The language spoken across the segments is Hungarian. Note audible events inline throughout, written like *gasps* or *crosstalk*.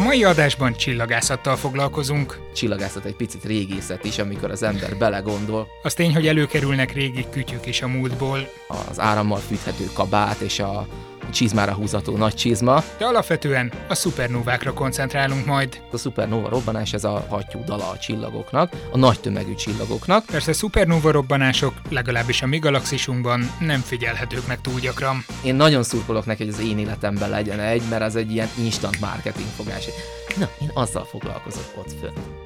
A mai adásban csillagászattal foglalkozunk. Csillagászat egy picit régészet is, amikor az ember belegondol. Az tény, hogy előkerülnek régi kütyük is a múltból. Az árammal fűthető kabát és a csizmára húzható nagy csizma. De alapvetően a szupernovákra koncentrálunk majd. A szupernova robbanás ez a hattyú dala a csillagoknak, a nagy tömegű csillagoknak. Persze szupernova robbanások legalábbis a mi galaxisunkban nem figyelhetők meg túl gyakran. Én nagyon szurkolok neki, hogy az én életemben legyen egy, mert az egy ilyen instant marketing fogás. Na, én azzal foglalkozok ott fönt.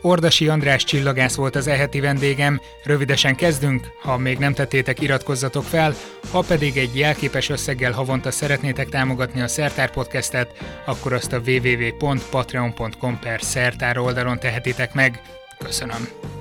Ordasi András csillagász volt az eheti vendégem. Rövidesen kezdünk, ha még nem tettétek, iratkozzatok fel, ha pedig egy jelképes összeggel havonta szeretnétek támogatni a Szertár podcastet, akkor azt a www.patreon.com per szertár oldalon tehetitek meg. Köszönöm!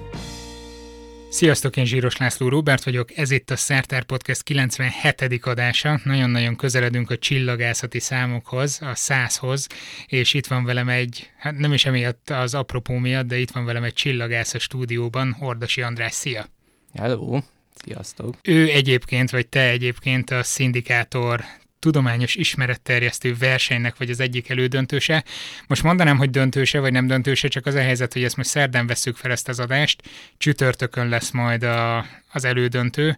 Sziasztok, én Zsíros László Róbert vagyok, ez itt a Szertár Podcast 97. adása, nagyon-nagyon közeledünk a csillagászati számokhoz, a százhoz, és itt van velem egy, hát nem is emiatt az apropó miatt, de itt van velem egy csillagász a stúdióban, Hordasi András, szia! Hello! Sziasztok! Ő egyébként, vagy te egyébként a Szindikátor tudományos ismeretterjesztő versenynek vagy az egyik elődöntőse. Most mondanám, hogy döntőse vagy nem döntőse, csak az a helyzet, hogy ezt most szerdán veszük fel ezt az adást, csütörtökön lesz majd a, az elődöntő,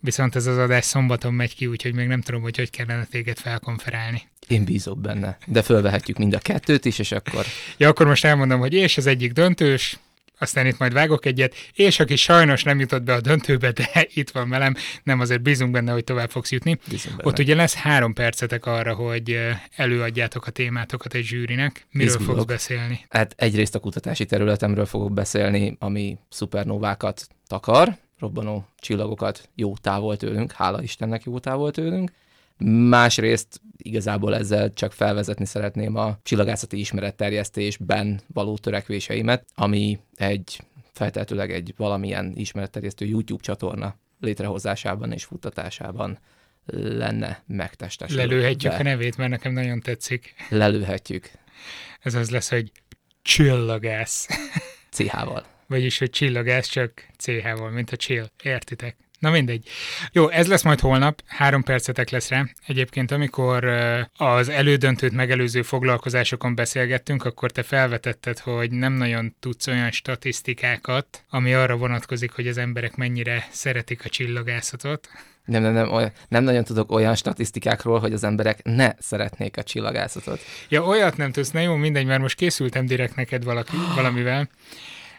viszont ez az adás szombaton megy ki, úgyhogy még nem tudom, hogy hogy kellene téged felkonferálni. Én bízok benne, de fölvehetjük mind a kettőt is, és akkor... Ja, akkor most elmondom, hogy és az egyik döntős, aztán itt majd vágok egyet, és aki sajnos nem jutott be a döntőbe, de itt van velem, nem azért bízunk benne, hogy tovább fogsz jutni. Ott ugye lesz három percetek arra, hogy előadjátok a témátokat egy zsűrinek. Miről Izgulok. fogsz beszélni? Hát egyrészt a kutatási területemről fogok beszélni, ami szupernovákat takar, robbanó csillagokat jó távol tőlünk, hála Istennek jó távol tőlünk. Másrészt igazából ezzel csak felvezetni szeretném a csillagászati ismeretterjesztésben való törekvéseimet, ami egy feltehetőleg egy valamilyen ismeretterjesztő YouTube csatorna létrehozásában és futtatásában lenne megtestesülve. Lelőhetjük a nevét, mert nekem nagyon tetszik. Lelőhetjük. Ez az lesz, hogy csillagász. CH-val. Vagyis, hogy csillagász, csak CH-val, mint a chill. Értitek? Na mindegy. Jó, ez lesz majd holnap, három percetek lesz rá. Egyébként, amikor az elődöntőt megelőző foglalkozásokon beszélgettünk, akkor te felvetetted, hogy nem nagyon tudsz olyan statisztikákat, ami arra vonatkozik, hogy az emberek mennyire szeretik a csillagászatot. Nem, nem, nem, olyan, nem nagyon tudok olyan statisztikákról, hogy az emberek ne szeretnék a csillagászatot. Ja, olyat nem tudsz, na jó, mindegy, mert most készültem direkt neked valaki, *gasps* valamivel.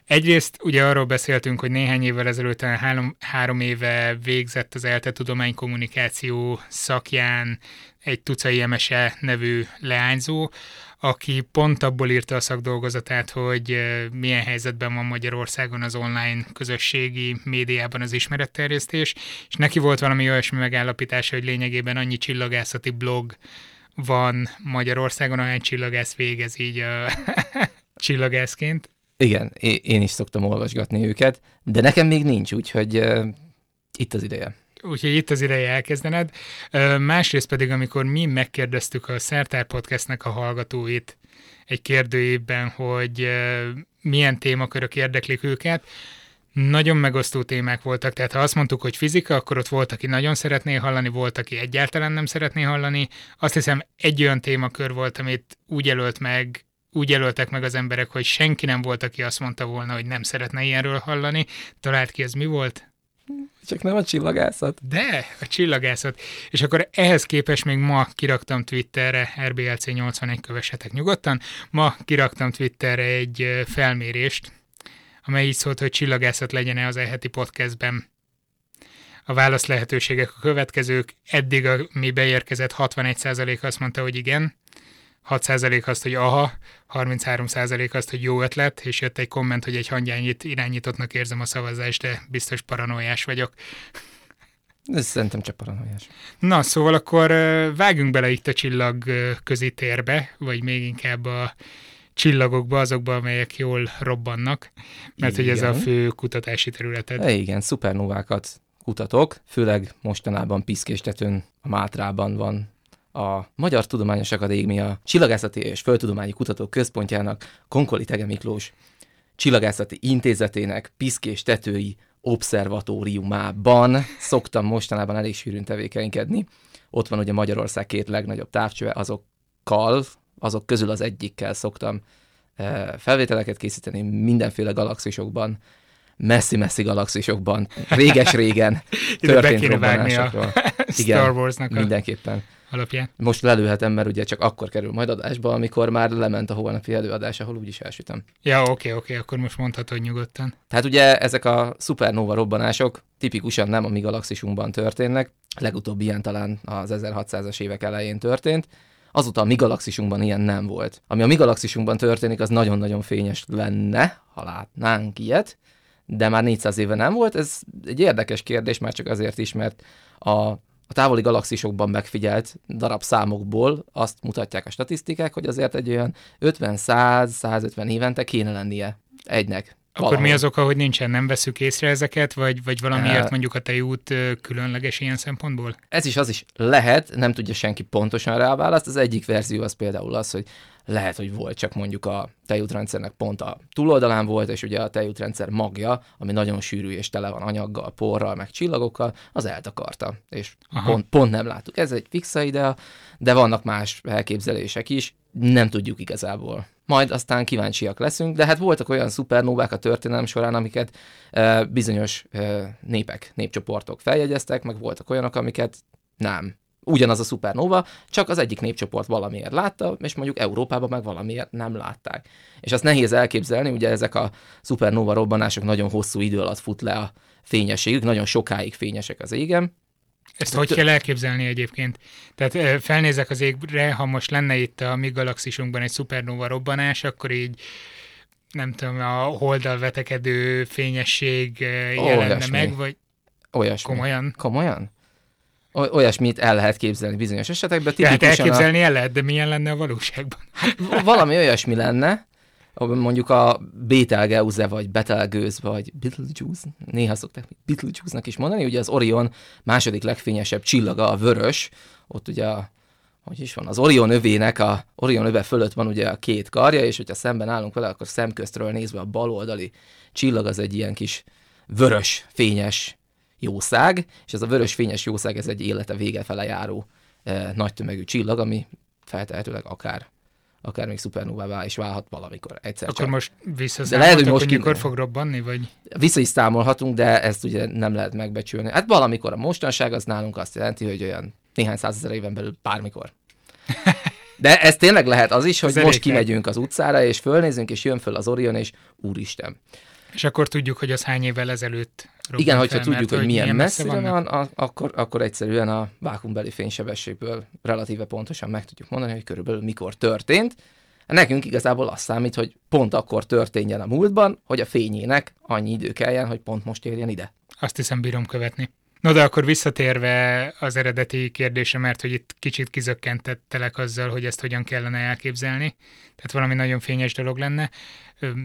Egyrészt ugye arról beszéltünk, hogy néhány évvel ezelőtt, három, három éve végzett az ELTE tudománykommunikáció szakján egy Tucai Emese nevű leányzó, aki pont abból írta a szakdolgozatát, hogy milyen helyzetben van Magyarországon az online közösségi médiában az ismeretterjesztés, és neki volt valami olyasmi megállapítása, hogy lényegében annyi csillagászati blog van Magyarországon, ahány csillagász végez így a *laughs* csillagászként. Igen, én is szoktam olvasgatni őket, de nekem még nincs, úgyhogy uh, itt az ideje. Úgyhogy itt az ideje elkezdened. Uh, másrészt pedig, amikor mi megkérdeztük a Szertár Podcastnek a hallgatóit egy kérdőjében, hogy uh, milyen témakörök érdeklik őket, nagyon megosztó témák voltak, tehát ha azt mondtuk, hogy fizika, akkor ott volt, aki nagyon szeretné hallani, volt, aki egyáltalán nem szeretné hallani. Azt hiszem, egy olyan témakör volt, amit úgy jelölt meg úgy jelöltek meg az emberek, hogy senki nem volt, aki azt mondta volna, hogy nem szeretne ilyenről hallani. Talált ki, ez mi volt? Csak nem a csillagászat. De, a csillagászat. És akkor ehhez képest még ma kiraktam Twitterre, RBLC 81 kövessetek nyugodtan, ma kiraktam Twitterre egy felmérést, amely így szólt, hogy csillagászat legyen-e az eheti podcastben. A válasz lehetőségek a következők. Eddig a mi beérkezett 61% azt mondta, hogy igen, 6% azt, hogy aha, 33% azt, hogy jó ötlet, és jött egy komment, hogy egy hangyányit irányítottnak érzem a szavazást, de biztos paranoiás vagyok. Ez szerintem csak paranoiás. Na, szóval akkor vágjunk bele itt a csillag közi térbe, vagy még inkább a csillagokba, azokba, amelyek jól robbannak, mert igen. hogy ez a fő kutatási területed. E, igen, szupernovákat kutatok, főleg mostanában Piszkéstetőn, a Mátrában van a Magyar Tudományos Akadémia Csillagászati és Földtudományi Kutatók Központjának Konkoli Tege Miklós Csillagászati Intézetének Piszkés Tetői Obszervatóriumában szoktam mostanában elég sűrűn tevékenykedni. Ott van ugye Magyarország két legnagyobb távcsöve, azokkal azok közül az egyikkel szoktam felvételeket készíteni mindenféle galaxisokban, messzi-messzi galaxisokban, réges-régen *laughs* történt robbanásokról. *laughs* Igen, Star Warsnak a... mindenképpen alapján. Most lelőhetem, mert ugye csak akkor kerül majd adásba, amikor már lement a holnapi előadás, ahol úgyis elsütöm. Ja, oké, okay, oké, okay, akkor most mondhatod nyugodtan. Tehát ugye ezek a szupernova robbanások tipikusan nem a mi galaxisunkban történnek, legutóbb ilyen talán az 1600-as évek elején történt, azóta a mi galaxisunkban ilyen nem volt. Ami a mi galaxisunkban történik, az nagyon-nagyon fényes lenne, ha látnánk ilyet, de már 400 éve nem volt. Ez egy érdekes kérdés, már csak azért is, mert a a távoli galaxisokban megfigyelt darabszámokból azt mutatják a statisztikák, hogy azért egy olyan 50-100-150 évente kéne lennie egynek. Akkor valahol. mi az oka, hogy nincsen, nem veszük észre ezeket, vagy, vagy valamiért mondjuk a tejút különleges ilyen szempontból? Ez is az is lehet, nem tudja senki pontosan rá a választ. Az egyik verzió az például az, hogy lehet, hogy volt csak mondjuk a tejútrendszernek pont a túloldalán volt, és ugye a tejútrendszer magja, ami nagyon sűrű és tele van anyaggal, porral, meg csillagokkal, az eltakarta, és pont, pont nem láttuk. Ez egy fixa idea, de vannak más elképzelések is, nem tudjuk igazából. Majd aztán kíváncsiak leszünk, de hát voltak olyan szupernóvák a történelem során, amiket e, bizonyos e, népek, népcsoportok feljegyeztek, meg voltak olyanok, amiket nem ugyanaz a szupernóva, csak az egyik népcsoport valamiért látta, és mondjuk Európában meg valamiért nem látták. És azt nehéz elképzelni, ugye ezek a szupernóva robbanások nagyon hosszú idő alatt fut le a fényességük, nagyon sokáig fényesek az égen, ezt hogy kell elképzelni egyébként? Tehát felnézek az égre, ha most lenne itt a mi galaxisunkban egy szupernóva robbanás, akkor így nem tudom, a holdal vetekedő fényesség jelenne Olyasmi. meg, vagy Olyasmi. komolyan? Komolyan? Olyasmit el lehet képzelni bizonyos esetekben. Tehát elképzelni a... el lehet, de milyen lenne a valóságban? Hát, valami olyasmi lenne, mondjuk a Betelgeuse, vagy Betelgeuse, vagy Betelgeuse, néha szokták Betelgeuse-nak is mondani, ugye az Orion második legfényesebb csillaga, a vörös, ott ugye a hogy is van, az Orion övének, a Orion öve fölött van ugye a két karja, és hogyha szemben állunk vele, akkor szemköztről nézve a baloldali csillag az egy ilyen kis vörös, fényes jószág, és ez a vörös fényes jószág, ez egy élete vége fele járó e, nagy tömegű csillag, ami feltehetőleg akár akár még szupernóvává is válhat valamikor egyszer Akkor csak. most visszaszámolhatunk, lehet, hogy, most mikor fog robbanni, vagy? Vissza is számolhatunk, de ezt ugye nem lehet megbecsülni. Hát valamikor a mostanság az nálunk azt jelenti, hogy olyan néhány százezer éven belül bármikor. *laughs* De ez tényleg lehet az is, hogy ez most kimegyünk az utcára, és fölnézünk, és jön föl az Orion, és úristen. És akkor tudjuk, hogy az hány évvel ezelőtt Igen, hogyha fel, tudjuk, hogy, hogy milyen messzire messze van, a, akkor, akkor egyszerűen a vákumbeli fénysebességből relatíve pontosan meg tudjuk mondani, hogy körülbelül mikor történt. Nekünk igazából az számít, hogy pont akkor történjen a múltban, hogy a fényének annyi idő kelljen, hogy pont most érjen ide. Azt hiszem, bírom követni. No, de akkor visszatérve az eredeti kérdése, mert hogy itt kicsit kizökkentettelek azzal, hogy ezt hogyan kellene elképzelni, tehát valami nagyon fényes dolog lenne.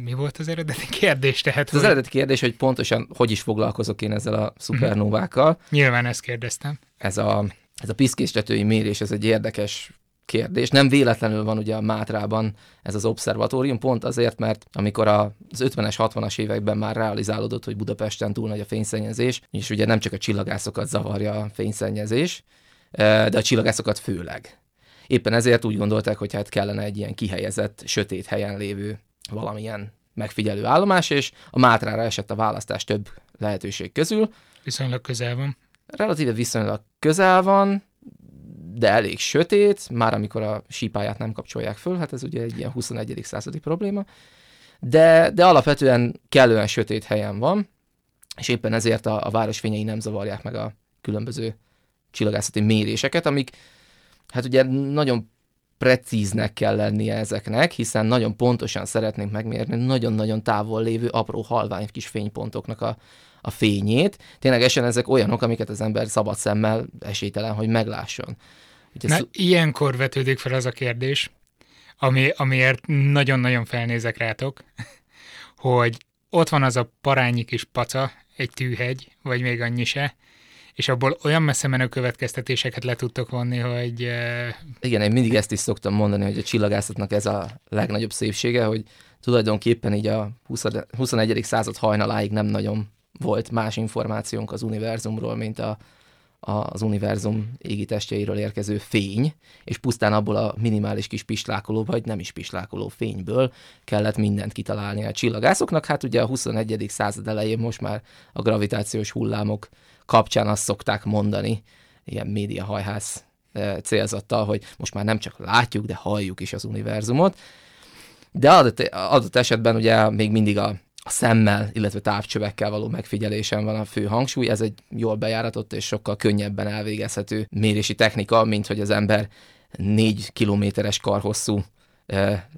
Mi volt az eredeti kérdés? Tehát, az hogy... eredeti kérdés, hogy pontosan hogy is foglalkozok én ezzel a szupernóvákkal. Nyilván ezt kérdeztem. Ez a, ez a piszkéstetői mérés, ez egy érdekes kérdés. Nem véletlenül van ugye a Mátrában ez az obszervatórium, pont azért, mert amikor az 50-es, 60-as években már realizálódott, hogy Budapesten túl nagy a fényszennyezés, és ugye nem csak a csillagászokat zavarja a fényszennyezés, eh, de a csillagászokat főleg. Éppen ezért úgy gondolták, hogy hát kellene egy ilyen kihelyezett, sötét helyen lévő valamilyen megfigyelő állomás, és a Mátrára esett a választás több lehetőség közül. Viszonylag közel van. Relatíve viszonylag közel van, de elég sötét, már amikor a sípáját nem kapcsolják föl, hát ez ugye egy ilyen 21. századi probléma, de, de alapvetően kellően sötét helyen van, és éppen ezért a, a városfényei nem zavarják meg a különböző csillagászati méréseket, amik hát ugye nagyon precíznek kell lennie ezeknek, hiszen nagyon pontosan szeretnénk megmérni nagyon-nagyon távol lévő apró halvány kis fénypontoknak a, a fényét. Ténylegesen ezek olyanok, amiket az ember szabad szemmel esélytelen, hogy meglásson. Ugye Na, szó... ilyenkor vetődik fel az a kérdés, ami, amiért nagyon-nagyon felnézek rátok, *laughs* hogy ott van az a parányi kis paca, egy tűhegy, vagy még annyi se, és abból olyan messze menő következtetéseket le tudtok vonni, hogy... Igen, én mindig ezt is szoktam mondani, hogy a csillagászatnak ez a legnagyobb szépsége, hogy tulajdonképpen így a 20, 21. század hajnaláig nem nagyon volt más információnk az univerzumról, mint a, az univerzum égitestjeiről érkező fény, és pusztán abból a minimális kis pislákoló, vagy nem is pislákoló fényből kellett mindent kitalálni a csillagászoknak. Hát ugye a 21. század elején most már a gravitációs hullámok kapcsán azt szokták mondani, ilyen médiahajhász célzattal, hogy most már nem csak látjuk, de halljuk is az univerzumot. De adott, adott esetben ugye még mindig a a szemmel, illetve távcsövekkel való megfigyelésen van a fő hangsúly. Ez egy jól bejáratott és sokkal könnyebben elvégezhető mérési technika, mint hogy az ember négy kilométeres karhosszú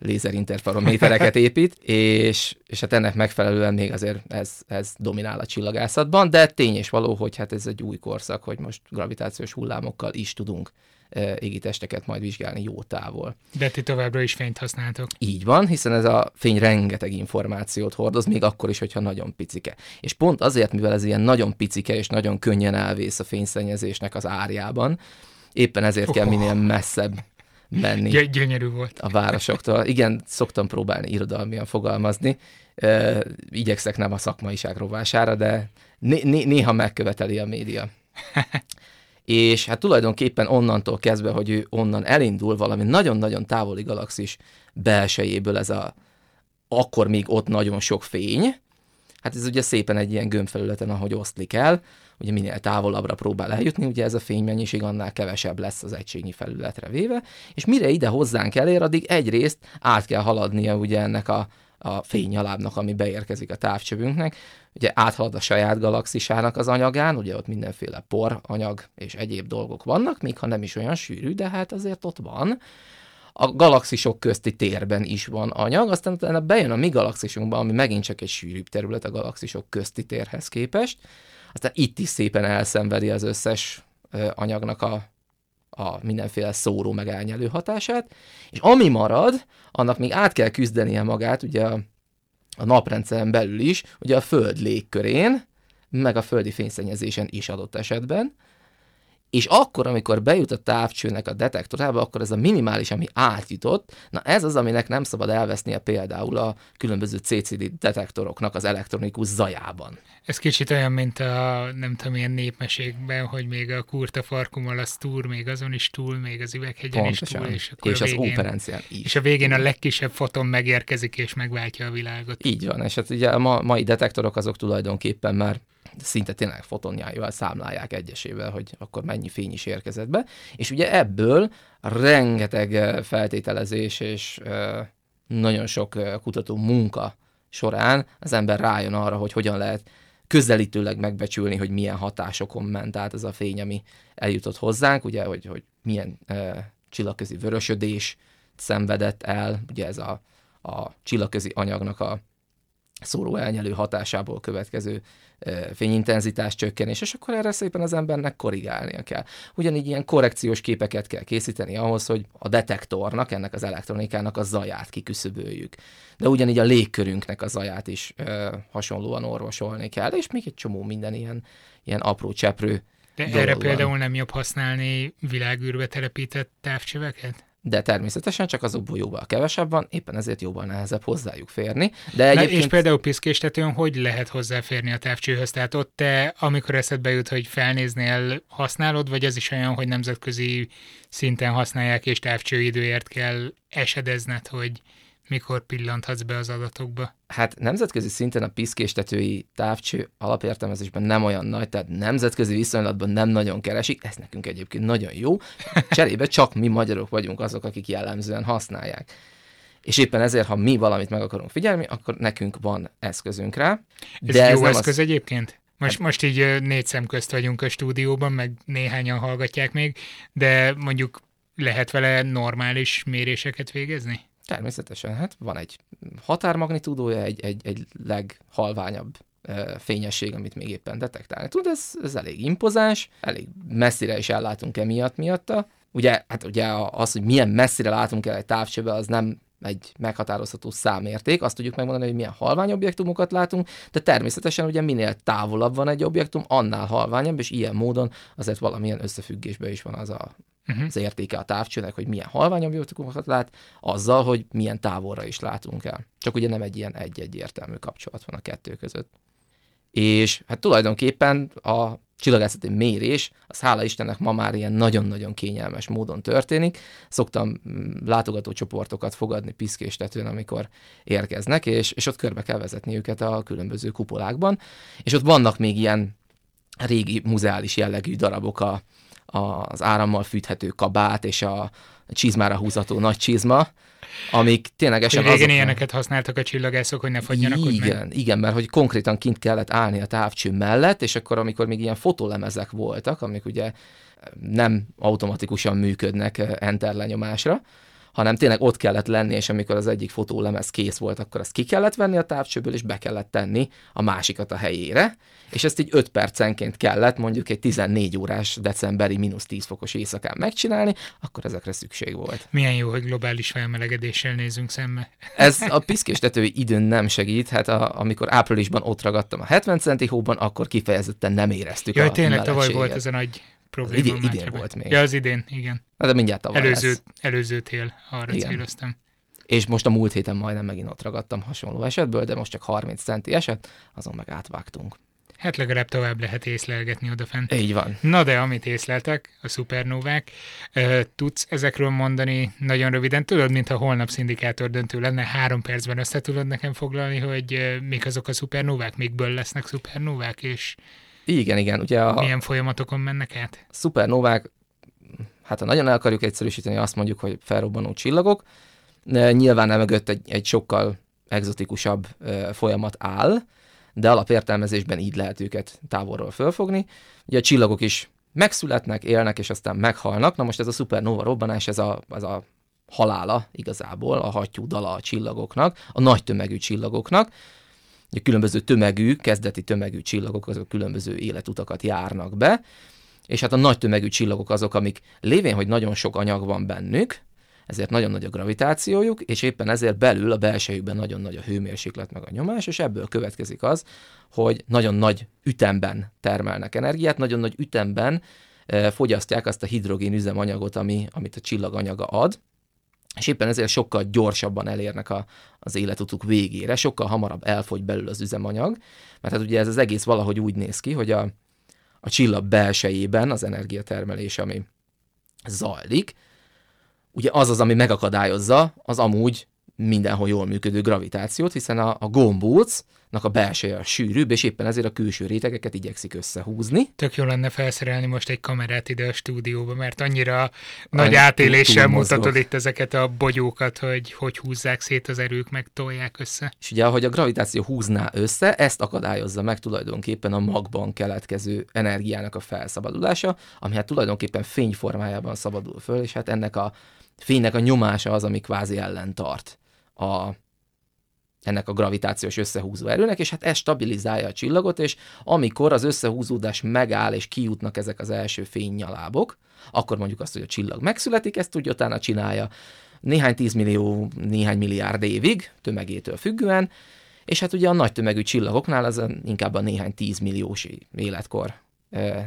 lézerinterferométereket épít, és, és hát ennek megfelelően még azért ez, ez dominál a csillagászatban, de tény és való, hogy hát ez egy új korszak, hogy most gravitációs hullámokkal is tudunk égitesteket majd vizsgálni jó távol. De ti továbbra is fényt használtok. Így van, hiszen ez a fény rengeteg információt hordoz, még akkor is, hogyha nagyon picike. És pont azért, mivel ez ilyen nagyon picike és nagyon könnyen elvész a fényszennyezésnek az árjában, éppen ezért oh. kell minél messzebb menni. Gy- gyönyörű volt. A városoktól. Igen, szoktam próbálni irodalmian fogalmazni. Uh, igyekszek nem a szakmaiság rovására, de né- né- néha megköveteli a média. *laughs* és hát tulajdonképpen onnantól kezdve, hogy ő onnan elindul valami nagyon-nagyon távoli galaxis belsejéből ez a akkor még ott nagyon sok fény, hát ez ugye szépen egy ilyen gömbfelületen, ahogy oszlik el, ugye minél távolabbra próbál eljutni, ugye ez a fénymennyiség annál kevesebb lesz az egységnyi felületre véve, és mire ide hozzánk elér, addig egyrészt át kell haladnia ugye ennek a, a fénynyalábnak, ami beérkezik a távcsövünknek, ugye áthalad a saját galaxisának az anyagán, ugye ott mindenféle por, anyag és egyéb dolgok vannak, még ha nem is olyan sűrű, de hát azért ott van. A galaxisok közti térben is van anyag, aztán utána bejön a mi galaxisunkba, ami megint csak egy sűrűbb terület a galaxisok közti térhez képest, aztán itt is szépen elszenvedi az összes anyagnak a, a mindenféle szóró meg elnyelő hatását, és ami marad, annak még át kell küzdenie magát, ugye a a naprendszeren belül is, ugye a Föld légkörén, meg a földi fényszennyezésen is adott esetben, és akkor, amikor bejut a távcsőnek a detektorába, akkor ez a minimális, ami átjutott, na ez az, aminek nem szabad elvesznie például a különböző CCD detektoroknak az elektronikus zajában. Ez kicsit olyan, mint a nem tudom, ilyen népmesékben, hogy még a kurta farkummal az túr, még azon is túl, még az üveghegyen Pontosan. is túl, és, akkor és a végén, az operencián is. És a végén a legkisebb foton megérkezik és megváltja a világot. Így van, és hát ugye a ma, mai detektorok azok tulajdonképpen már szinte tényleg fotonjáival számlálják egyesével, hogy akkor mennyi fény is érkezett be. És ugye ebből rengeteg feltételezés és nagyon sok kutató munka során az ember rájön arra, hogy hogyan lehet közelítőleg megbecsülni, hogy milyen hatásokon ment át ez a fény, ami eljutott hozzánk, ugye, hogy, hogy milyen e, csillagközi vörösödés szenvedett el, ugye ez a, a csillagközi anyagnak a szóró elnyelő hatásából következő fényintenzitás csökkenés, és akkor erre szépen az embernek korrigálnia kell. Ugyanígy ilyen korrekciós képeket kell készíteni ahhoz, hogy a detektornak, ennek az elektronikának a zaját kiküszöböljük. De ugyanígy a légkörünknek a zaját is ö, hasonlóan orvosolni kell, és még egy csomó minden ilyen, ilyen apró cseprő de erre például nem jobb használni világűrbe telepített távcsöveket? De természetesen csak azokból jóval kevesebb van, éppen ezért jóval nehezebb hozzájuk férni. De egyébként... És például piszkéstetőn hogy lehet hozzáférni a távcsőhöz? Tehát ott te, amikor eszedbe jut, hogy felnéznél, használod, vagy ez is olyan, hogy nemzetközi szinten használják, és távcsőidőért kell esedezned, hogy mikor pillanthatsz be az adatokba? Hát nemzetközi szinten a piszkéstetői távcső alapértelmezésben nem olyan nagy, tehát nemzetközi viszonylatban nem nagyon keresik, ez nekünk egyébként nagyon jó. Cserébe csak mi magyarok vagyunk azok, akik jellemzően használják. És éppen ezért, ha mi valamit meg akarunk figyelni, akkor nekünk van eszközünk rá. Ez de jó ez eszköz az... egyébként? Most, hát... most így négy szem közt vagyunk a stúdióban, meg néhányan hallgatják még, de mondjuk lehet vele normális méréseket végezni? Természetesen, hát van egy határmagnitúdója, egy, egy, egy leghalványabb fényesség, amit még éppen detektálni tud, ez, ez elég impozáns, elég messzire is ellátunk emiatt miatta. Ugye, hát ugye az, hogy milyen messzire látunk el egy távcsőbe, az nem egy meghatározható számérték, azt tudjuk megmondani, hogy milyen halvány objektumokat látunk, de természetesen ugye minél távolabb van egy objektum, annál halványabb, és ilyen módon azért valamilyen összefüggésben is van az a uh-huh. az értéke a távcsőnek, hogy milyen halvány objektumokat lát, azzal, hogy milyen távolra is látunk el. Csak ugye nem egy ilyen egy-egy értelmű kapcsolat van a kettő között. és hát tulajdonképpen a csillagászati mérés, az hála Istennek ma már ilyen nagyon-nagyon kényelmes módon történik. Szoktam mm, látogató csoportokat fogadni piszkéstetőn, amikor érkeznek, és, és ott körbe kell vezetni őket a különböző kupolákban, és ott vannak még ilyen régi muzeális jellegű darabok, a, az árammal fűthető kabát és a csizmára húzható nagy csizma, amik ténylegesen Régen azok... ilyeneket használtak a csillagászok, hogy ne fagyjanak ott Igen, igen, mert hogy konkrétan kint kellett állni a távcső mellett, és akkor amikor még ilyen fotolemezek voltak, amik ugye nem automatikusan működnek eh, enter lenyomásra, hanem tényleg ott kellett lenni, és amikor az egyik fotólemez kész volt, akkor azt ki kellett venni a távcsőből, és be kellett tenni a másikat a helyére, és ezt így 5 percenként kellett mondjuk egy 14 órás decemberi mínusz 10 fokos éjszakán megcsinálni, akkor ezekre szükség volt. Milyen jó, hogy globális felmelegedéssel nézünk szembe. Ez a piszkéstetői időn nem segít, hát a, amikor áprilisban ott ragadtam a 70 centi hóban, akkor kifejezetten nem éreztük Jaj, a tényleg tavaly volt ez a nagy probléma. idén- idén volt még. Ja, az idén, igen. Na, de mindjárt tavaly Előző, lesz. előző tél, arra Igen. céloztam. És most a múlt héten majdnem megint ott ragadtam hasonló esetből, de most csak 30 centi eset, azon meg átvágtunk. Hát legalább tovább lehet észlelgetni odafent. Így van. Na de, amit észleltek, a szupernóvák, tudsz ezekről mondani nagyon röviden? Tudod, mintha holnap szindikátor döntő lenne, három percben össze tudod nekem foglalni, hogy mik azok a szupernóvák, mikből lesznek szupernóvák, és Igen, igen. Ugye a milyen folyamatokon mennek át? szupernovák, hát ha nagyon el akarjuk egyszerűsíteni, azt mondjuk, hogy felrobbanó csillagok. Nyilván nem mögött egy, egy sokkal egzotikusabb folyamat áll, de alapértelmezésben így lehet őket távolról fölfogni. Ugye a csillagok is megszületnek, élnek, és aztán meghalnak. Na most ez a szupernova robbanás, ez a, az a halála igazából, a hattyú dala a csillagoknak, a nagy tömegű csillagoknak. Ugye különböző tömegű, kezdeti tömegű csillagok, azok különböző életutakat járnak be, és hát a nagy tömegű csillagok azok, amik lévén, hogy nagyon sok anyag van bennük, ezért nagyon nagy a gravitációjuk, és éppen ezért belül a belsejükben nagyon nagy a hőmérséklet meg a nyomás, és ebből következik az, hogy nagyon nagy ütemben termelnek energiát, nagyon nagy ütemben eh, fogyasztják azt a hidrogén üzemanyagot, ami, amit a csillag anyaga ad, és éppen ezért sokkal gyorsabban elérnek a, az életutuk végére, sokkal hamarabb elfogy belül az üzemanyag, mert hát ugye ez az egész valahogy úgy néz ki, hogy a, a csillag belsejében az energiatermelés, ami zajlik, ugye az az, ami megakadályozza az amúgy mindenhol jól működő gravitációt, hiszen a, a gombócnak a belseje a sűrűbb, és éppen ezért a külső rétegeket igyekszik összehúzni. Tök jó lenne felszerelni most egy kamerát ide a stúdióba, mert annyira nagy Annyi átéléssel túl mozgok. mutatod itt ezeket a bogyókat, hogy hogy húzzák szét az erők, meg tolják össze. És ugye, ahogy a gravitáció húzná össze, ezt akadályozza meg tulajdonképpen a magban keletkező energiának a felszabadulása, ami hát tulajdonképpen fényformájában szabadul föl, és hát ennek a fénynek a nyomása az, ami kvázi ellen tart a, ennek a gravitációs összehúzó erőnek, és hát ez stabilizálja a csillagot, és amikor az összehúzódás megáll, és kijutnak ezek az első fénynyalábok, akkor mondjuk azt, hogy a csillag megszületik, ezt úgy utána csinálja néhány tízmillió, néhány milliárd évig, tömegétől függően, és hát ugye a nagy tömegű csillagoknál az inkább a néhány tízmilliós életkor,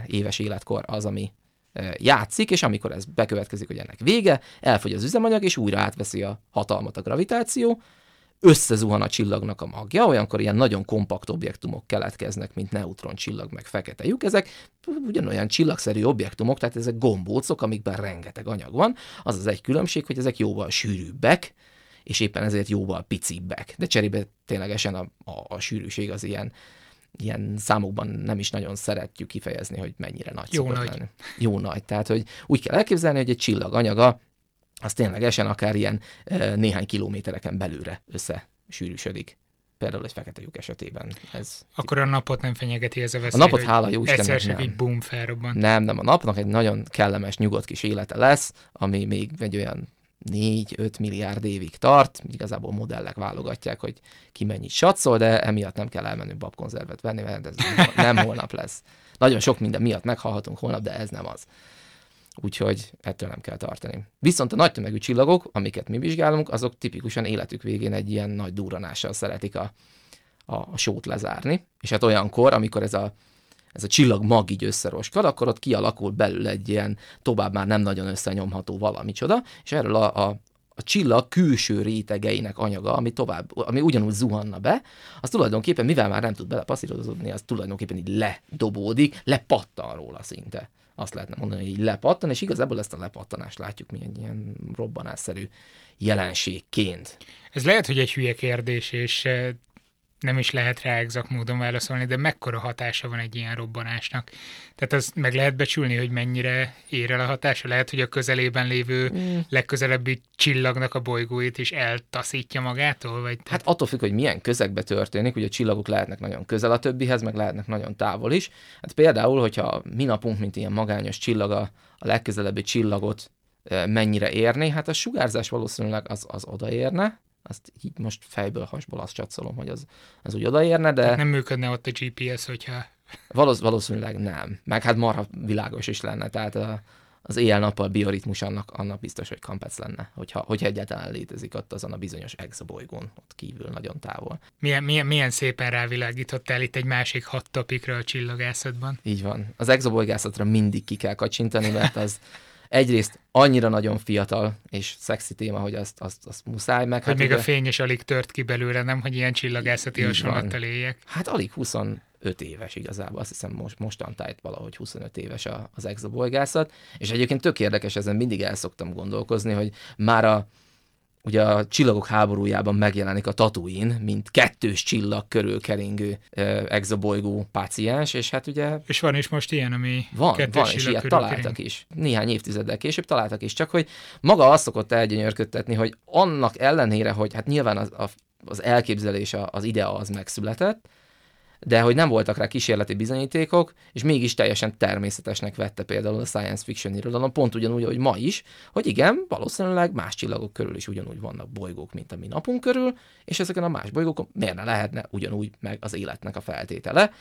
éves életkor az, ami játszik, és amikor ez bekövetkezik, hogy ennek vége, elfogy az üzemanyag, és újra átveszi a hatalmat a gravitáció, összezuhan a csillagnak a magja, olyankor ilyen nagyon kompakt objektumok keletkeznek, mint neutroncsillag, meg fekete lyuk, ezek ugyanolyan csillagszerű objektumok, tehát ezek gombócok, amikben rengeteg anyag van, az az egy különbség, hogy ezek jóval sűrűbbek, és éppen ezért jóval picibbek. De cserébe ténylegesen a, a, a sűrűség az ilyen, ilyen számokban nem is nagyon szeretjük kifejezni, hogy mennyire nagy Jó nagy. lenni. Jó nagy. Tehát, hogy úgy kell elképzelni, hogy egy csillag anyaga az ténylegesen akár ilyen néhány kilométereken belülre összesűrűsödik. Például egy fekete lyuk esetében. Ez Akkor a napot nem fenyegeti ez a a veszély, napot hogy hála jó egyszer Istennek csak nem. így bum felrobban. Nem, nem, a napnak egy nagyon kellemes, nyugodt kis élete lesz, ami még egy olyan 4-5 milliárd évig tart. Igazából modellek válogatják, hogy ki mennyit satszol, de emiatt nem kell elmenni babkonzervet venni, mert ez nem, *laughs* holnap lesz. Nagyon sok minden miatt meghalhatunk holnap, de ez nem az. Úgyhogy ettől nem kell tartani. Viszont a nagy tömegű csillagok, amiket mi vizsgálunk, azok tipikusan életük végén egy ilyen nagy durranással szeretik a, a, a sót lezárni. És hát olyankor, amikor ez a ez a csillag mag így összeroskad, akkor ott kialakul belül egy ilyen tovább már nem nagyon összenyomható valamicsoda, és erről a, a, a csillag külső rétegeinek anyaga, ami tovább, ami ugyanúgy zuhanna be, az tulajdonképpen, mivel már nem tud belepasszírozódni, az tulajdonképpen így ledobódik, lepattan róla szinte. Azt lehetne mondani, hogy így lepattan, és igazából ezt a lepattanást látjuk milyen ilyen robbanásszerű jelenségként. Ez lehet, hogy egy hülye kérdés, és eh, nem is lehet rá exakt módon válaszolni, de mekkora hatása van egy ilyen robbanásnak? Tehát az meg lehet becsülni, hogy mennyire ér el a hatása? Lehet, hogy a közelében lévő mm. legközelebbi csillagnak a bolygóit is eltaszítja magától? Vagy hát attól függ, hogy milyen közegbe történik, ugye a csillagok lehetnek nagyon közel a többihez, meg lehetnek nagyon távol is. Hát például, hogyha mi napunk, mint ilyen magányos csillag a, a legközelebbi csillagot mennyire érni, hát a sugárzás valószínűleg az, az odaérne, azt így most fejből, hasból azt csatszolom, hogy az, az úgy odaérne, de... Tehát nem működne ott a GPS, hogyha... Valósz, valószínűleg nem. Meg hát marha világos is lenne, tehát a, az éjjel-nappal bioritmus annak, annak biztos, hogy kampec lenne, hogyha, hogyha egyáltalán létezik ott azon a bizonyos exobolygón, ott kívül nagyon távol. Milyen, milyen, milyen szépen rávilágítottál itt egy másik hat topikra a csillagászatban. Így van. Az exobolygászatra mindig ki kell kacsintani, mert az *laughs* egyrészt annyira nagyon fiatal és szexi téma, hogy azt, azt, azt muszáj meg. Hát még a fény is alig tört ki belőle, nem, hogy ilyen csillagászati hasonlattal éljek. Hát alig 25 éves igazából, azt hiszem most, mostantájt valahogy 25 éves az exobolgászat, és egyébként tök érdekes, ezen mindig el szoktam gondolkozni, hogy már a ugye a csillagok háborújában megjelenik a Tatooine, mint kettős csillag körül keringő exobolygó páciens, és hát ugye... És van is most ilyen, ami Van, van, és ilyet találtak kering. is. Néhány évtizeddel később találtak is, csak hogy maga azt szokott elgyönyörködtetni, hogy annak ellenére, hogy hát nyilván az, az elképzelés, az idea az megszületett, de hogy nem voltak rá kísérleti bizonyítékok, és mégis teljesen természetesnek vette például a science fiction irodalom, pont ugyanúgy, hogy ma is, hogy igen, valószínűleg más csillagok körül is ugyanúgy vannak bolygók, mint a mi napunk körül, és ezeken a más bolygókon miért ne lehetne ugyanúgy meg az életnek a feltétele,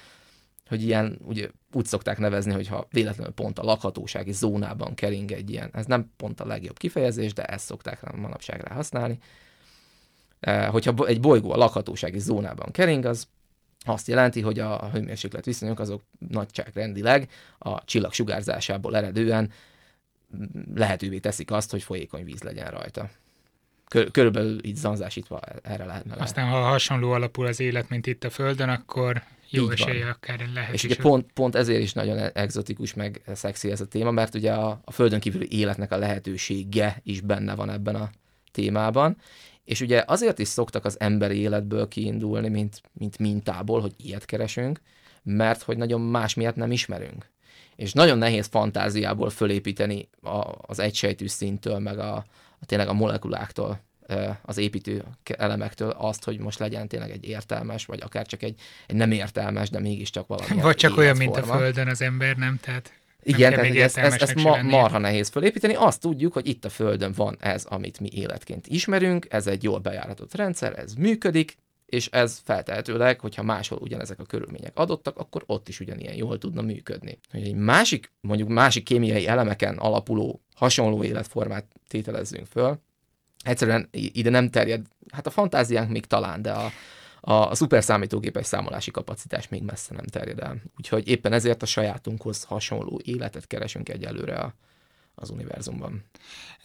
hogy ilyen, ugye úgy szokták nevezni, hogy ha véletlenül pont a lakhatósági zónában kering egy ilyen, ez nem pont a legjobb kifejezés, de ezt szokták manapság rá használni, eh, hogyha egy bolygó a lakhatósági zónában kering, az azt jelenti, hogy a hőmérséklet viszonyok azok nagyságrendileg a csillag sugárzásából eredően lehetővé teszik azt, hogy folyékony víz legyen rajta. Kör, körülbelül így zanzásítva erre lehetne. Aztán, ha hasonló alapul az élet, mint itt a Földön, akkor jó esélye akár lehet És is ugye pont, pont ezért is nagyon egzotikus, meg szexi ez a téma, mert ugye a, a Földön kívüli életnek a lehetősége is benne van ebben a témában, és ugye azért is szoktak az emberi életből kiindulni, mint, mint mintából, hogy ilyet keresünk, mert hogy nagyon más miatt nem ismerünk. És nagyon nehéz fantáziából fölépíteni a, az egysejtű szintől, meg a, a tényleg a molekuláktól, az építő elemektől azt, hogy most legyen tényleg egy értelmes, vagy akár csak egy, egy nem értelmes, de mégiscsak valami. Vagy csak olyan, mint a Földön az ember, nem? Tehát igen, tehát ezt, ezt, ezt ma, marha nehéz fölépíteni. Azt tudjuk, hogy itt a Földön van ez, amit mi életként ismerünk, ez egy jól bejáratott rendszer, ez működik, és ez feltehetőleg, hogyha máshol ugyanezek a körülmények adottak, akkor ott is ugyanilyen jól tudna működni. Hogy egy másik, mondjuk másik kémiai elemeken alapuló hasonló életformát tételezzünk föl, egyszerűen ide nem terjed, hát a fantáziánk még talán, de a, a, szuper számítógépes számolási kapacitás még messze nem terjed el. Úgyhogy éppen ezért a sajátunkhoz hasonló életet keresünk egyelőre a, az univerzumban.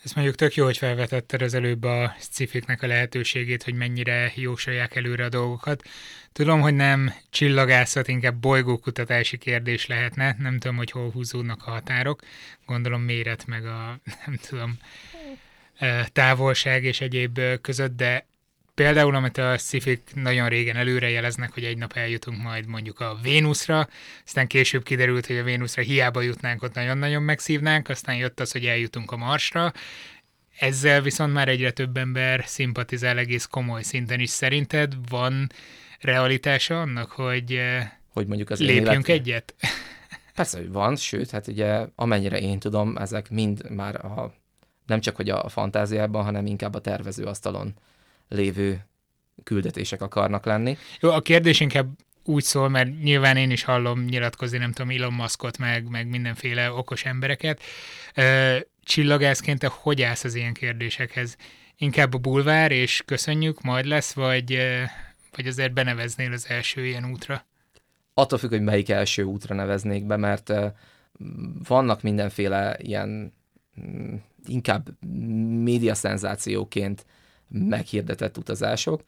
Ez mondjuk tök jó, hogy felvetetted az előbb a scifiknek a lehetőségét, hogy mennyire jósolják előre a dolgokat. Tudom, hogy nem csillagászat, inkább bolygókutatási kérdés lehetne. Nem tudom, hogy hol húzódnak a határok. Gondolom méret meg a, *laughs* nem tudom, távolság és egyéb között, de Például, amit a szifik nagyon régen előrejeleznek, hogy egy nap eljutunk majd mondjuk a Vénuszra, aztán később kiderült, hogy a Vénuszra hiába jutnánk, ott nagyon-nagyon megszívnánk, aztán jött az, hogy eljutunk a Marsra, ezzel viszont már egyre több ember szimpatizál egész komoly szinten is. Szerinted van realitása annak, hogy, eh, hogy mondjuk az lépjünk élet... egyet? *laughs* Persze, hogy van, sőt, hát ugye amennyire én tudom, ezek mind már a, nem csak hogy a fantáziában, hanem inkább a tervezőasztalon lévő küldetések akarnak lenni. Jó, a kérdés inkább úgy szól, mert nyilván én is hallom nyilatkozni, nem tudom, Elon Muskot, meg, meg mindenféle okos embereket. Csillagászként te hogy állsz az ilyen kérdésekhez? Inkább a bulvár, és köszönjük, majd lesz, vagy, vagy azért beneveznél az első ilyen útra? Attól függ, hogy melyik első útra neveznék be, mert vannak mindenféle ilyen mm, inkább média szenzációként meghirdetett utazások,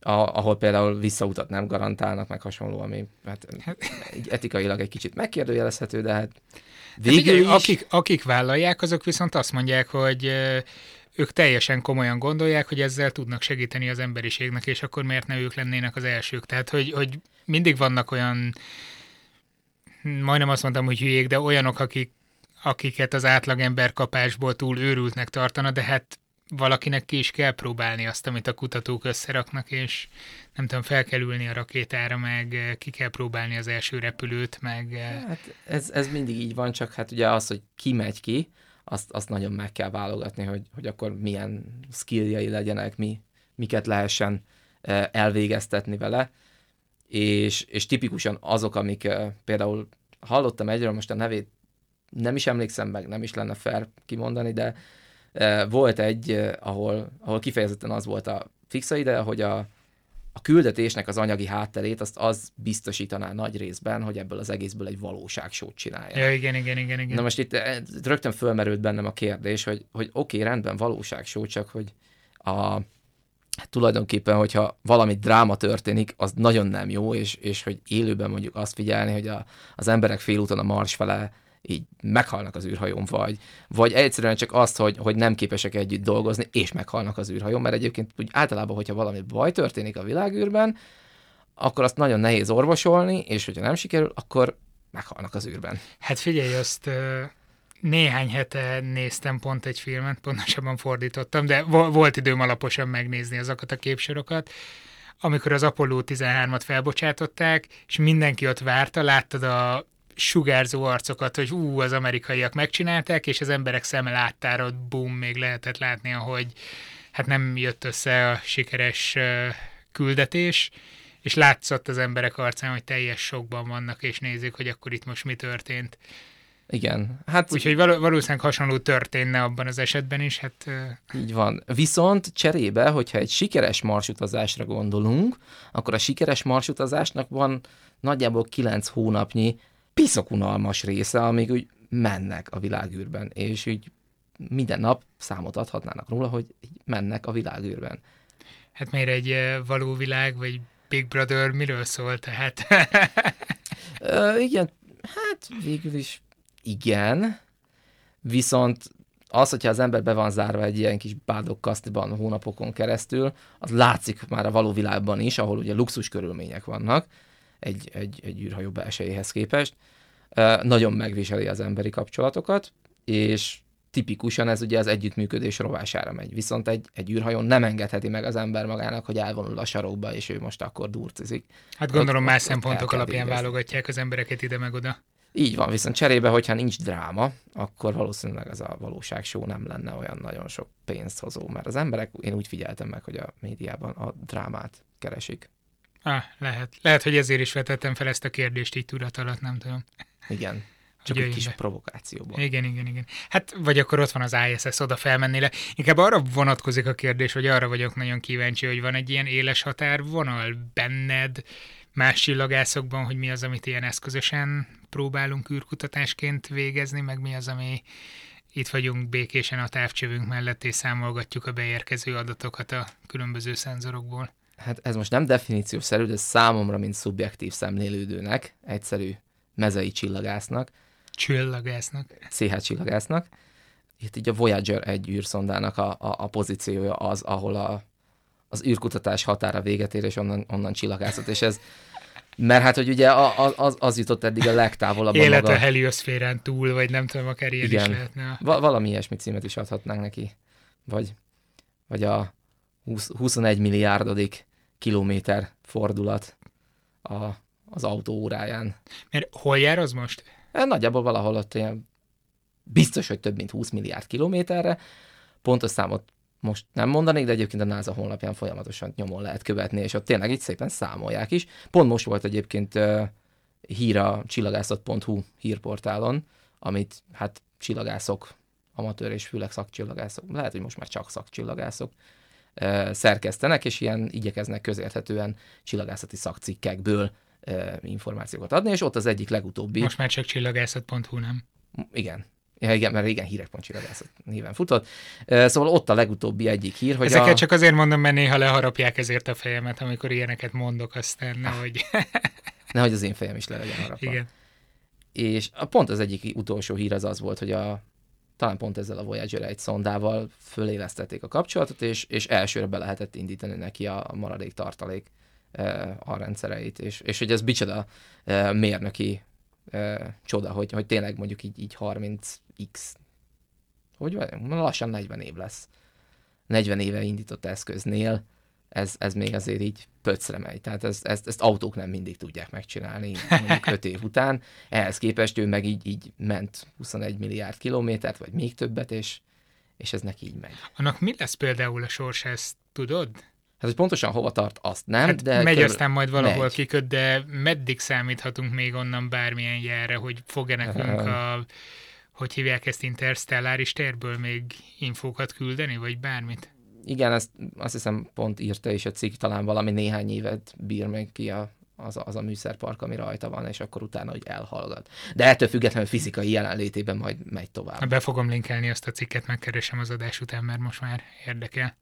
a, ahol például visszautat nem garantálnak, meg hasonló, ami hát, egy etikailag egy kicsit megkérdőjelezhető, de hát végül is... akik, akik vállalják, azok viszont azt mondják, hogy ők teljesen komolyan gondolják, hogy ezzel tudnak segíteni az emberiségnek, és akkor miért ne ők lennének az elsők. Tehát, hogy, hogy mindig vannak olyan, majdnem azt mondtam, hogy hülyék, de olyanok, akik, akiket az átlagember kapásból túl őrültnek tartana, de hát valakinek ki is kell próbálni azt, amit a kutatók összeraknak, és nem tudom, fel kell ülni a rakétára, meg ki kell próbálni az első repülőt, meg... Hát ez, ez mindig így van, csak hát ugye az, hogy ki megy ki, azt, azt nagyon meg kell válogatni, hogy, hogy akkor milyen skilljai legyenek, mi, miket lehessen elvégeztetni vele, és, és tipikusan azok, amik például hallottam egyről, most a nevét nem is emlékszem meg, nem is lenne fair kimondani, de volt egy, ahol, ahol kifejezetten az volt a fixa ide, hogy a, a küldetésnek az anyagi hátterét azt az biztosítaná nagy részben, hogy ebből az egészből egy valóságsót csinálja. Ja, igen, igen, igen, igen. Na most itt rögtön fölmerült bennem a kérdés, hogy, hogy oké, okay, rendben valóságsó, csak hogy a, tulajdonképpen, hogyha valami dráma történik, az nagyon nem jó, és, és hogy élőben mondjuk azt figyelni, hogy a, az emberek félúton a mars fele így meghalnak az űrhajón, vagy, vagy egyszerűen csak azt, hogy, hogy nem képesek együtt dolgozni, és meghalnak az űrhajón, mert egyébként úgy általában, hogyha valami baj történik a világűrben, akkor azt nagyon nehéz orvosolni, és hogyha nem sikerül, akkor meghalnak az űrben. Hát figyelj, azt néhány hete néztem pont egy filmet, pontosabban fordítottam, de volt időm alaposan megnézni azokat a képsorokat, amikor az Apollo 13-at felbocsátották, és mindenki ott várta, láttad a sugárzó arcokat, hogy ú, az amerikaiak megcsinálták, és az emberek szeme láttára bum, még lehetett látni, ahogy hát nem jött össze a sikeres küldetés, és látszott az emberek arcán, hogy teljes sokban vannak, és nézik, hogy akkor itt most mi történt. Igen. Hát, Úgyhogy valószínűleg hasonló történne abban az esetben is. Hát, így van. Viszont cserébe, hogyha egy sikeres marsutazásra gondolunk, akkor a sikeres marsutazásnak van nagyjából 9 hónapnyi piszok unalmas része, amíg úgy mennek a világűrben, és úgy minden nap számot adhatnának róla, hogy mennek a világűrben. Hát miért egy való világ, vagy Big Brother miről szól tehát? *laughs* Ö, igen, hát végül is igen, viszont az, hogyha az ember be van zárva egy ilyen kis bádokkasztiban hónapokon keresztül, az látszik már a való világban is, ahol ugye luxus körülmények vannak, egy, egy, egy űrhajó belsejéhez képest. Nagyon megviseli az emberi kapcsolatokat, és tipikusan ez ugye az együttműködés rovására megy. Viszont egy, egy űrhajón nem engedheti meg az ember magának, hogy elvonul a sarokba, és ő most akkor durcizik. Hát gondolom ott, más ott szempontok alapján végezni. válogatják az embereket ide meg oda. Így van, viszont cserébe, hogyha nincs dráma, akkor valószínűleg ez a valóságshow nem lenne olyan nagyon sok pénzt hozó, mert az emberek, én úgy figyeltem meg, hogy a médiában a drámát keresik. Ah, lehet. Lehet, hogy ezért is vetettem fel ezt a kérdést így tudat alatt, nem tudom. Igen. Csak egy kis be. provokációban. Igen, igen, igen. Hát, vagy akkor ott van az ISS, oda felmenni le. Inkább arra vonatkozik a kérdés, hogy arra vagyok nagyon kíváncsi, hogy van egy ilyen éles határvonal benned, más csillagászokban, hogy mi az, amit ilyen eszközösen próbálunk űrkutatásként végezni, meg mi az, ami itt vagyunk békésen a távcsövünk mellett, és számolgatjuk a beérkező adatokat a különböző szenzorokból hát ez most nem definíciószerű, de számomra, mint szubjektív szemlélődőnek, egyszerű mezei csillagásznak. Csillagásznak. CH csillagásznak. Itt így a Voyager egy űrszondának a, a, a pozíciója az, ahol a, az űrkutatás határa véget ér, és onnan, onnan csillagászott, és ez mert hát, hogy ugye az, az jutott eddig a legtávolabb. Élet a, maga... a helioszférán túl, vagy nem tudom, akár ilyen Igen. is lehetne. Va- valami ilyesmi címet is adhatnánk neki. Vagy, vagy a 20, 21 milliárdodik kilométer fordulat a, az autó óráján. Mert hol jár az most? Nagyjából valahol ott ilyen biztos, hogy több mint 20 milliárd kilométerre. Pontos számot most nem mondanék, de egyébként a NASA honlapján folyamatosan nyomon lehet követni, és ott tényleg itt szépen számolják is. Pont most volt egyébként uh, hír a csillagászat.hu hírportálon, amit hát csillagászok, amatőr és főleg szakcsillagászok, lehet, hogy most már csak szakcsillagászok szerkesztenek, és ilyen igyekeznek közérthetően csillagászati szakcikkekből információkat adni, és ott az egyik legutóbbi... Most már csak csillagászat.hu, nem? Igen, Ja, igen, mert régen hírek csillagászat néven futott. Szóval ott a legutóbbi egyik hír, hogy Ezeket a... csak azért mondom, mert néha leharapják ezért a fejemet, amikor ilyeneket mondok, aztán nehogy... *laughs* Nehogy az én fejem is le legyen harapva. Igen. És a pont az egyik utolsó hír az az volt, hogy a talán pont ezzel a Voyager egy szondával fölélesztették a kapcsolatot, és, és elsőre be lehetett indítani neki a maradék tartalék a rendszereit, és, és hogy ez bicsoda mérnöki csoda, hogy, hogy tényleg mondjuk így, így 30x, hogy lassan 40 év lesz. 40 éve indított eszköznél, ez, ez még azért így pöcre megy. Tehát ezt, ezt, ezt autók nem mindig tudják megcsinálni, mondjuk 5 év után. Ehhez képest ő meg így, így ment 21 milliárd kilométert, vagy még többet, és, és ez neki így megy. Annak mi lesz például a sors, ezt tudod? Hát, hogy pontosan hova tart, azt nem, hát de... Megy körül... aztán majd valahol megy. kiköt, de meddig számíthatunk még onnan bármilyen jelre, hogy fog-e nekünk a, hogy hívják ezt interstelláris térből még infókat küldeni, vagy bármit? igen, ezt azt hiszem pont írta is a cikk, talán valami néhány évet bír még ki a, az, a, az a műszerpark, ami rajta van, és akkor utána, hogy elhallgat. De ettől függetlenül fizikai jelenlétében majd megy tovább. Be fogom linkelni azt a cikket, megkeresem az adás után, mert most már érdekel.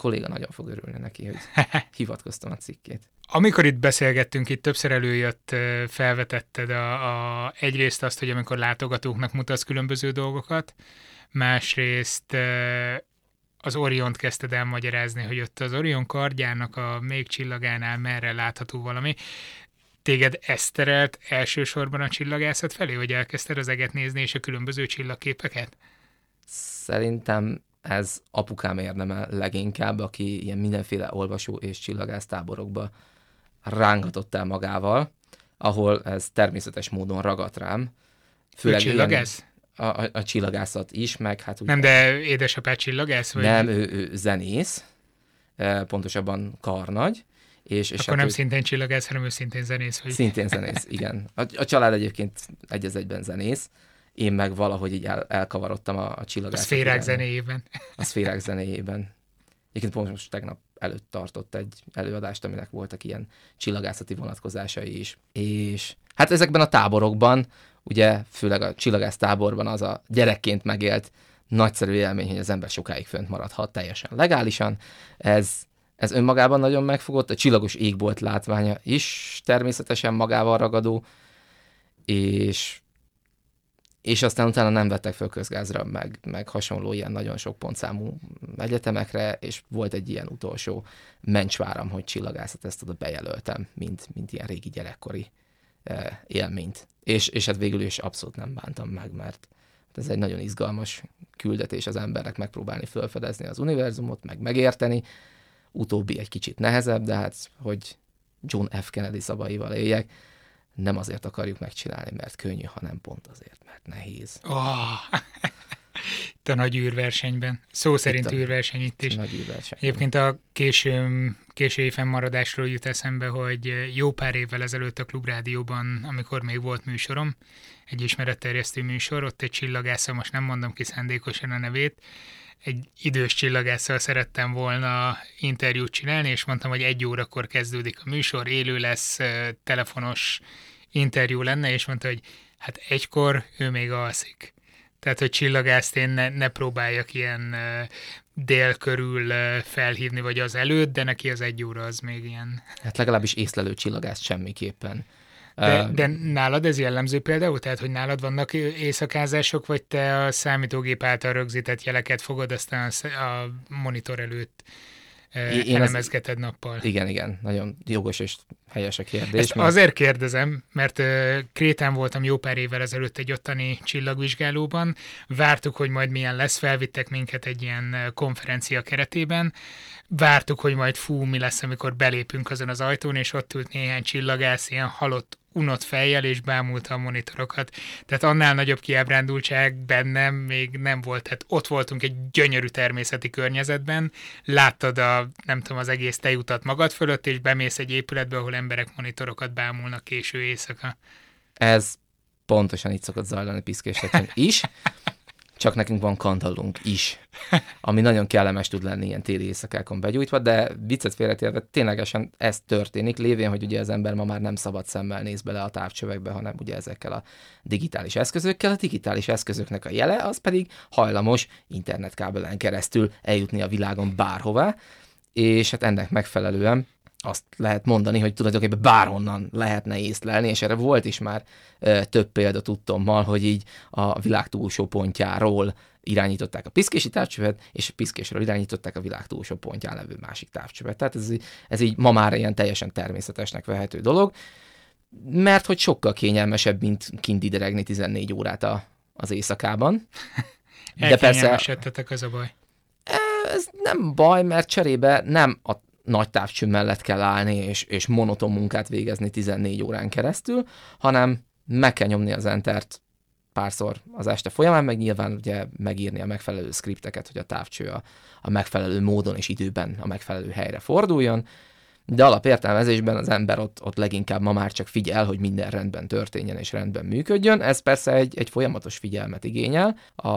Kolléga nagyon fog örülni neki, hogy *laughs* hivatkoztam a cikkét. Amikor itt beszélgettünk, itt többször előjött, felvetetted a, a, egyrészt azt, hogy amikor látogatóknak mutatsz különböző dolgokat, másrészt az Oriont kezdted elmagyarázni, hogy ott az Orion kardjának a még csillagánál merre látható valami. Téged ezt terelt elsősorban a csillagászat felé, hogy elkezdted az eget nézni és a különböző csillagképeket? Szerintem ez apukám érdeme leginkább, aki ilyen mindenféle olvasó és csillagász táborokba rángatott el magával, ahol ez természetes módon ragadt rám. Főleg csillagász? a, a, a csillagászat is, meg hát ugye... Nem, de édesapád csillagász? Vagy? Nem, ő, ő zenész, pontosabban karnagy. És, és Akkor hát nem ő... szintén csillagász, hanem ő szintén zenész? Vagy... Szintén zenész, igen. A, a család egyébként egy az egyben zenész, én meg valahogy így el, elkavarodtam a, a csillagász. A szférák zenéjében. A szférák zenéjében. Egyébként pont most tegnap előtt tartott egy előadást, aminek voltak ilyen csillagászati vonatkozásai is. És hát ezekben a táborokban ugye főleg a csillagász táborban az a gyerekként megélt nagyszerű élmény, hogy az ember sokáig fönt maradhat teljesen legálisan. Ez, ez önmagában nagyon megfogott, a csillagos égbolt látványa is természetesen magával ragadó, és, és aztán utána nem vettek föl közgázra, meg, meg hasonló ilyen nagyon sok pontszámú egyetemekre, és volt egy ilyen utolsó mencsváram, hogy csillagászat, ezt oda bejelöltem, mint, mint ilyen régi gyerekkori élményt. És, és hát végül is abszolút nem bántam meg, mert ez egy nagyon izgalmas küldetés az embernek megpróbálni felfedezni az univerzumot, meg megérteni. Utóbbi egy kicsit nehezebb, de hát, hogy John F. Kennedy szabaival éljek, nem azért akarjuk megcsinálni, mert könnyű, hanem pont azért, mert nehéz. Oh. itt a nagy űrversenyben. Szó szerint itt a, űrverseny itt is. Nagy űrverseny. Egyébként a késő, késői fennmaradásról jut eszembe, hogy jó pár évvel ezelőtt a Klubrádióban, amikor még volt műsorom, egy ismeretterjesztő műsor, ott egy csillagásszal, most nem mondom ki szándékosan a nevét, egy idős csillagásszal szerettem volna interjút csinálni, és mondtam, hogy egy órakor kezdődik a műsor, élő lesz, telefonos interjú lenne, és mondta, hogy hát egykor ő még alszik. Tehát, hogy csillagászt én ne, ne próbáljak ilyen dél körül felhívni, vagy az előtt, de neki az egy óra az még ilyen. Hát legalábbis észlelő csillagászt semmiképpen. De, de nálad ez jellemző például? Tehát, hogy nálad vannak éjszakázások, vagy te a számítógép által rögzített jeleket fogod aztán a monitor előtt én elemezgeted az... nappal. Igen, igen, nagyon jogos és helyes a kérdés. Ezt mert... azért kérdezem, mert Krétán voltam jó pár évvel ezelőtt egy ottani csillagvizsgálóban, vártuk, hogy majd milyen lesz, felvittek minket egy ilyen konferencia keretében, vártuk, hogy majd fú, mi lesz, amikor belépünk azon az ajtón, és ott ült néhány csillagász, ilyen halott unott fejjel, és bámulta a monitorokat. Tehát annál nagyobb kiábrándultság bennem még nem volt. Tehát ott voltunk egy gyönyörű természeti környezetben, láttad a, nem tudom, az egész tejutat magad fölött, és bemész egy épületbe, ahol emberek monitorokat bámulnak késő éjszaka. Ez pontosan így szokott zajlani piszkésetlen is. Csak nekünk van kandallunk is, ami nagyon kellemes tud lenni ilyen téli éjszakákon begyújtva, de viccet félretérve ténylegesen ez történik, lévén, hogy ugye az ember ma már nem szabad szemmel néz bele a távcsövekbe, hanem ugye ezekkel a digitális eszközökkel. A digitális eszközöknek a jele az pedig hajlamos internetkábelen keresztül eljutni a világon bárhová, és hát ennek megfelelően azt lehet mondani, hogy tulajdonképpen bárhonnan lehetne észlelni, és erre volt is már e, több példa tudtommal, hogy így a világ túlsó pontjáról irányították a piszkési távcsövet, és a piszkésről irányították a világ túlsó pontján levő másik távcsövet. Tehát ez, ez így ma már ilyen teljesen természetesnek vehető dolog, mert hogy sokkal kényelmesebb, mint kint ideregni 14 órát a, az éjszakában. *laughs* De persze... az a baj. Ez nem baj, mert cserébe nem a nagy távcső mellett kell állni, és, és monoton munkát végezni 14 órán keresztül, hanem meg kell nyomni az entert párszor az este folyamán, meg nyilván ugye megírni a megfelelő skripteket, hogy a távcső a, a megfelelő módon és időben a megfelelő helyre forduljon, de alapértelmezésben az ember ott, ott leginkább ma már csak figyel, hogy minden rendben történjen és rendben működjön. Ez persze egy, egy folyamatos figyelmet igényel a,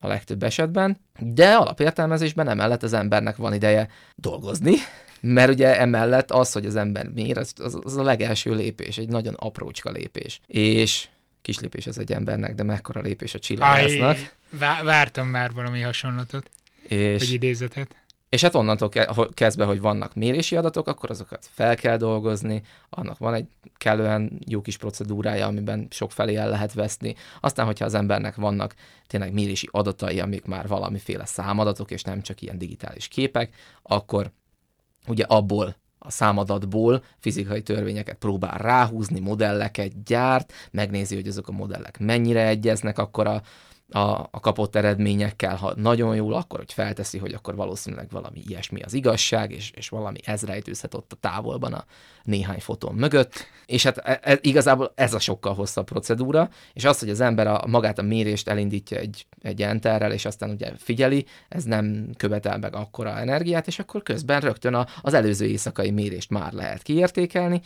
a legtöbb esetben, de alapértelmezésben emellett az embernek van ideje dolgozni, mert ugye emellett az, hogy az ember mér, az, az, az a legelső lépés, egy nagyon aprócska lépés. És kis lépés az egy embernek, de mekkora lépés a csillagásznak. Vártam már valami hasonlatot, és, vagy idézetet. És hát onnantól kezdve, hogy vannak mérési adatok, akkor azokat fel kell dolgozni, annak van egy kellően jó kis procedúrája, amiben sok felé el lehet veszni. Aztán, hogyha az embernek vannak tényleg mérési adatai, amik már valamiféle számadatok, és nem csak ilyen digitális képek, akkor ugye abból a számadatból fizikai törvényeket próbál ráhúzni, modelleket gyárt, megnézi, hogy azok a modellek mennyire egyeznek akkor a, a, a kapott eredményekkel, ha nagyon jól, akkor hogy felteszi, hogy akkor valószínűleg valami ilyesmi az igazság, és, és valami ez rejtőzhet ott a távolban a néhány fotón mögött. És hát e, e, igazából ez a sokkal hosszabb procedúra, és az, hogy az ember a, magát a mérést elindítja egy, egy enterrel, és aztán ugye figyeli, ez nem követel meg akkora energiát, és akkor közben rögtön a, az előző éjszakai mérést már lehet kiértékelni,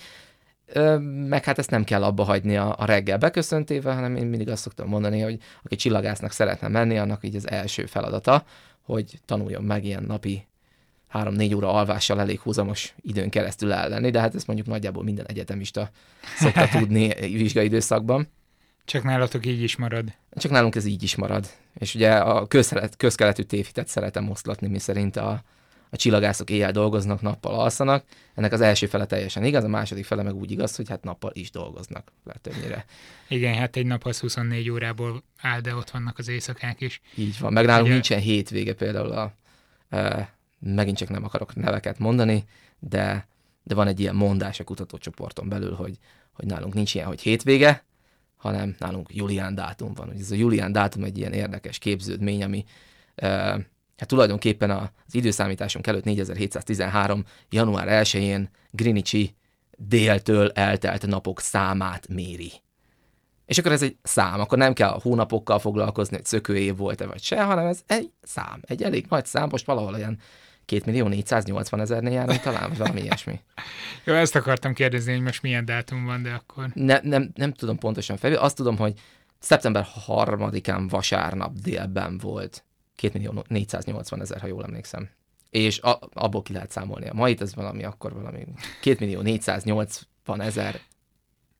meg hát ezt nem kell abba hagyni a, a reggel beköszöntével, hanem én mindig azt szoktam mondani, hogy aki csillagásznak szeretne menni, annak így az első feladata, hogy tanuljon meg ilyen napi 3-4 óra alvással elég húzamos időn keresztül ellenni, de hát ezt mondjuk nagyjából minden egyetemista szokta *laughs* tudni vizsgai időszakban. Csak nálatok így is marad. Csak nálunk ez így is marad. És ugye a közkeletű tévhitet szeretem oszlatni, mi szerint a, a csillagászok éjjel dolgoznak, nappal alszanak. Ennek az első fele teljesen igaz, a második fele meg úgy igaz, hogy hát nappal is dolgoznak le többnyire. Igen, hát egy nap az 24 órából áll, de ott vannak az éjszakák is. Így van, meg nálunk Ugye... nincsen hétvége például a, e, megint csak nem akarok neveket mondani, de, de van egy ilyen mondás a kutatócsoporton belül, hogy, hogy nálunk nincs ilyen, hogy hétvége, hanem nálunk Julián dátum van. Ez a Julián dátum egy ilyen érdekes képződmény, ami e, hát tulajdonképpen az időszámításunk előtt 4713. január 1-én Greenwichi déltől eltelt napok számát méri. És akkor ez egy szám, akkor nem kell a hónapokkal foglalkozni, hogy szökőév volt-e vagy se, hanem ez egy szám, egy elég nagy szám, most valahol olyan 2 millió 480 ezernél járunk talán, vagy valami ilyesmi. *laughs* Jó, ezt akartam kérdezni, hogy most milyen dátum van, de akkor... Ne, nem, nem tudom pontosan felül, azt tudom, hogy szeptember 3-án vasárnap délben volt 2 millió 480 ezer, ha jól emlékszem. És a, abból ki lehet számolni a mait, ez valami akkor valami 2 millió 480 ezer,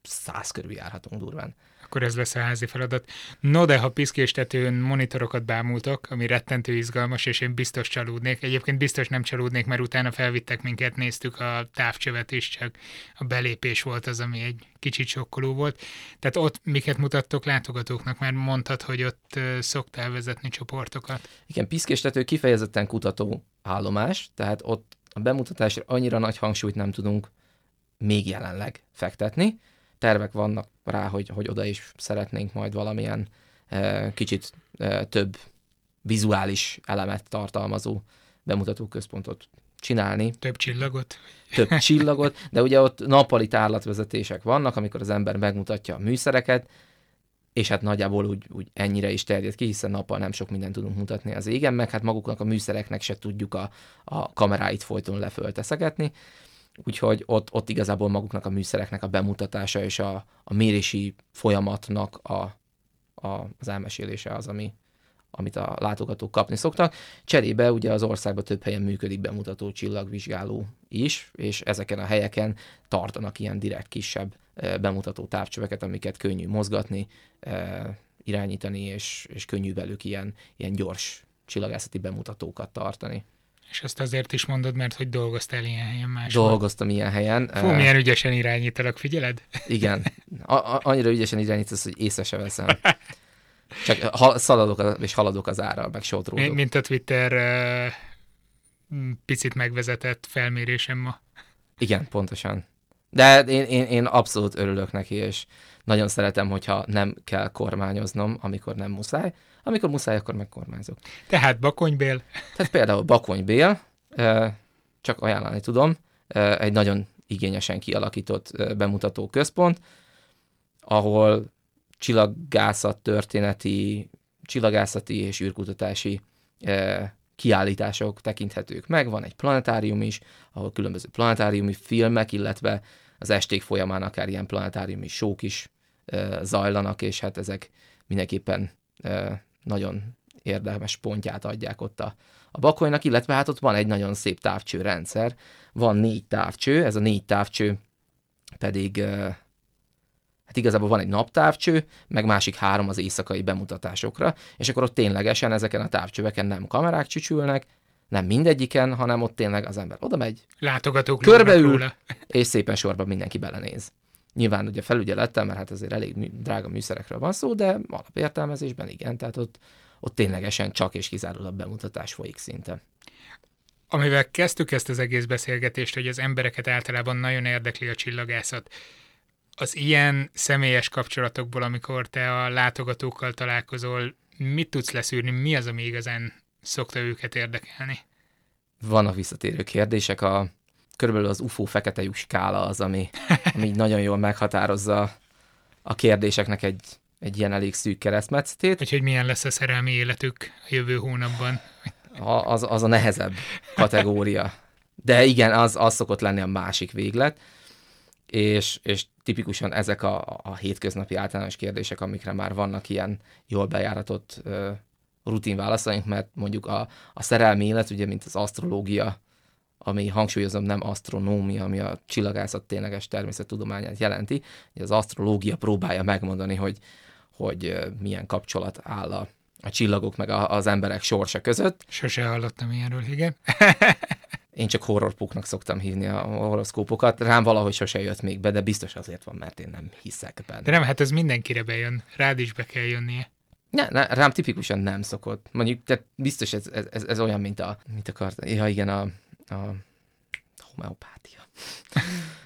száz körül járhatunk durván akkor ez lesz a házi feladat. No, de ha piszkéstetőn monitorokat bámultok, ami rettentő izgalmas, és én biztos csalódnék. Egyébként biztos nem csalódnék, mert utána felvittek minket, néztük a távcsövet is, csak a belépés volt az, ami egy kicsit sokkoló volt. Tehát ott miket mutattok látogatóknak? Már mondtad, hogy ott szoktál vezetni csoportokat. Igen, piszkéstető kifejezetten kutató állomás, tehát ott a bemutatásra annyira nagy hangsúlyt nem tudunk még jelenleg fektetni, tervek vannak rá, hogy, hogy oda is szeretnénk majd valamilyen e, kicsit e, több vizuális elemet tartalmazó bemutató központot csinálni. Több csillagot? Több *laughs* csillagot, de ugye ott nappali tárlatvezetések vannak, amikor az ember megmutatja a műszereket, és hát nagyjából úgy, úgy ennyire is terjed ki, hiszen nappal nem sok mindent tudunk mutatni az égen, meg hát maguknak a műszereknek se tudjuk a, a kameráit folyton lefölteszegetni, úgyhogy ott, ott igazából maguknak a műszereknek a bemutatása és a, a mérési folyamatnak a, a, az elmesélése az, ami, amit a látogatók kapni szoktak. Cserébe ugye az országban több helyen működik bemutató csillagvizsgáló is, és ezeken a helyeken tartanak ilyen direkt kisebb bemutató távcsöveket, amiket könnyű mozgatni, irányítani, és, és könnyű velük ilyen, ilyen gyors csillagászati bemutatókat tartani. És azt azért is mondod, mert hogy dolgoztál ilyen helyen más. Dolgoztam ilyen helyen. Fú, milyen ügyesen irányítalak, figyeled? *laughs* Igen. A, a, annyira ügyesen irányítasz, hogy észre se veszem. *laughs* Csak ha, szaladok és haladok az ára, meg sótródok. Mint a Twitter uh, picit megvezetett felmérésem ma. Igen, pontosan. De én, én, én abszolút örülök neki, és nagyon szeretem, hogyha nem kell kormányoznom, amikor nem muszáj. Amikor muszáj, akkor megkormányzok. Tehát Bakonybél? Tehát például Bakonybél, csak ajánlani tudom, egy nagyon igényesen kialakított bemutató központ, ahol csillagászat történeti, csillagászati és űrkutatási kiállítások tekinthetők meg. Van egy planetárium is, ahol különböző planetáriumi filmek, illetve az esték folyamán akár ilyen planetáriumi sók is zajlanak, és hát ezek mindenképpen nagyon érdemes pontját adják ott a, a bakolynak, illetve hát ott van egy nagyon szép távcsőrendszer, van négy távcső, ez a négy távcső pedig hát igazából van egy naptávcső, meg másik három az éjszakai bemutatásokra, és akkor ott ténylegesen ezeken a távcsöveken nem kamerák csücsülnek, nem mindegyiken, hanem ott tényleg az ember oda megy, látogatók körbeül, és szépen sorban mindenki belenéz. Nyilván ugye felügyelettel, mert hát azért elég drága műszerekről van szó, de alapértelmezésben igen, tehát ott, ott ténylegesen csak és kizárólag bemutatás folyik szinte. Amivel kezdtük ezt az egész beszélgetést, hogy az embereket általában nagyon érdekli a csillagászat. Az ilyen személyes kapcsolatokból, amikor te a látogatókkal találkozol, mit tudsz leszűrni, mi az, ami igazán szokta őket érdekelni? Vannak visszatérő kérdések. A, körülbelül az UFO fekete lyuk skála az, ami, ami nagyon jól meghatározza a kérdéseknek egy, egy ilyen elég szűk keresztmetszetét. Hogy, hogy milyen lesz a szerelmi életük a jövő hónapban. A, az, az a nehezebb kategória. De igen, az, az szokott lenni a másik véglet, és, és tipikusan ezek a, a hétköznapi általános kérdések, amikre már vannak ilyen jól bejáratott rutin válaszaink, mert mondjuk a, a szerelmi élet, ugye, mint az asztrológia, ami hangsúlyozom nem asztronómia, ami a csillagászat tényleges természettudományát jelenti, az asztrológia próbálja megmondani, hogy, hogy milyen kapcsolat áll a, a csillagok meg a, az emberek sorsa között. Sose hallottam ilyenről, igen. *laughs* én csak horrorpuknak szoktam hívni a horoszkópokat. Rám valahogy sose jött még be, de biztos azért van, mert én nem hiszek benne. De nem, hát ez mindenkire bejön. Rád is be kell jönnie. Ne, ne, rám tipikusan nem szokott. Mondjuk, tehát biztos ez, ez, ez olyan, mint a, mint akart, ja igen, a, a homeopátia.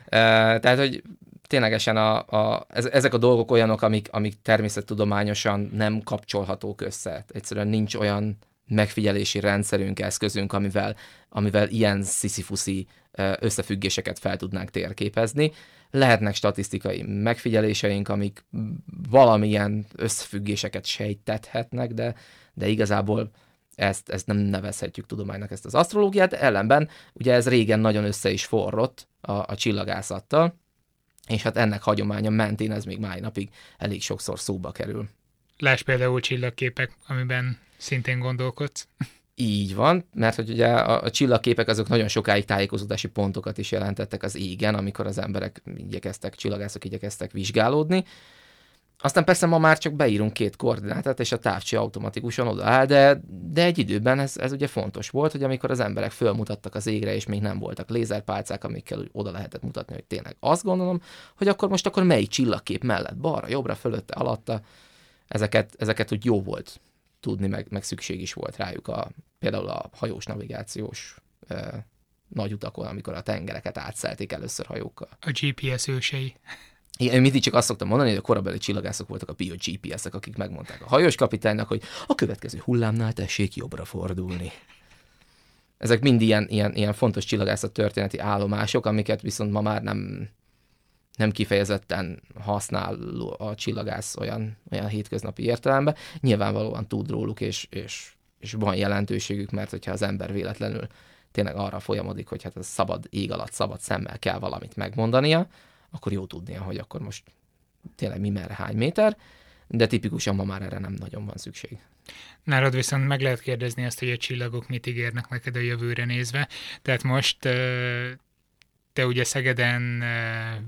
*laughs* tehát, hogy ténylegesen a, a, ezek a dolgok olyanok, amik, amik természettudományosan nem kapcsolhatók össze. Egyszerűen nincs olyan megfigyelési rendszerünk, eszközünk, amivel, amivel ilyen sziszifuszi összefüggéseket fel tudnánk térképezni. Lehetnek statisztikai megfigyeléseink, amik valamilyen összefüggéseket sejtethetnek, de, de igazából ezt, ezt nem nevezhetjük tudománynak ezt az asztrológiát, ellenben ugye ez régen nagyon össze is forrott a, a csillagászattal, és hát ennek hagyománya mentén ez még máj napig elég sokszor szóba kerül. Láss például csillagképek, amiben szintén gondolkodsz. Így van, mert hogy ugye a, a csillagképek azok nagyon sokáig tájékozódási pontokat is jelentettek az égen, amikor az emberek igyekeztek, csillagászok igyekeztek vizsgálódni. Aztán persze ma már csak beírunk két koordinátát, és a távcső automatikusan odaáll, de, de egy időben ez, ez ugye fontos volt, hogy amikor az emberek fölmutattak az égre, és még nem voltak lézerpálcák, amikkel oda lehetett mutatni, hogy tényleg azt gondolom, hogy akkor most akkor melyik csillagkép mellett, balra, jobbra, fölötte, alatta, ezeket, ezeket úgy jó volt tudni, meg, meg szükség is volt rájuk a, például a hajós navigációs e, nagy utakon, amikor a tengereket átszelték először hajókkal. A GPS ősei. Én mindig csak azt szoktam mondani, hogy a korabeli csillagászok voltak a bio GPS-ek, akik megmondták a hajós kapitánynak, hogy a következő hullámnál tessék jobbra fordulni. Ezek mind ilyen, ilyen, ilyen fontos csillagászat történeti állomások, amiket viszont ma már nem, nem kifejezetten használ a csillagász olyan, olyan hétköznapi értelemben. Nyilvánvalóan tud róluk, és, és, és van jelentőségük, mert hogyha az ember véletlenül tényleg arra folyamodik, hogy hát a szabad ég alatt, szabad szemmel kell valamit megmondania, akkor jó tudnia, hogy akkor most tényleg mi merre hány méter, de tipikusan ma már erre nem nagyon van szükség. Nálad viszont meg lehet kérdezni azt, hogy a csillagok mit ígérnek neked a jövőre nézve. Tehát most te ugye Szegeden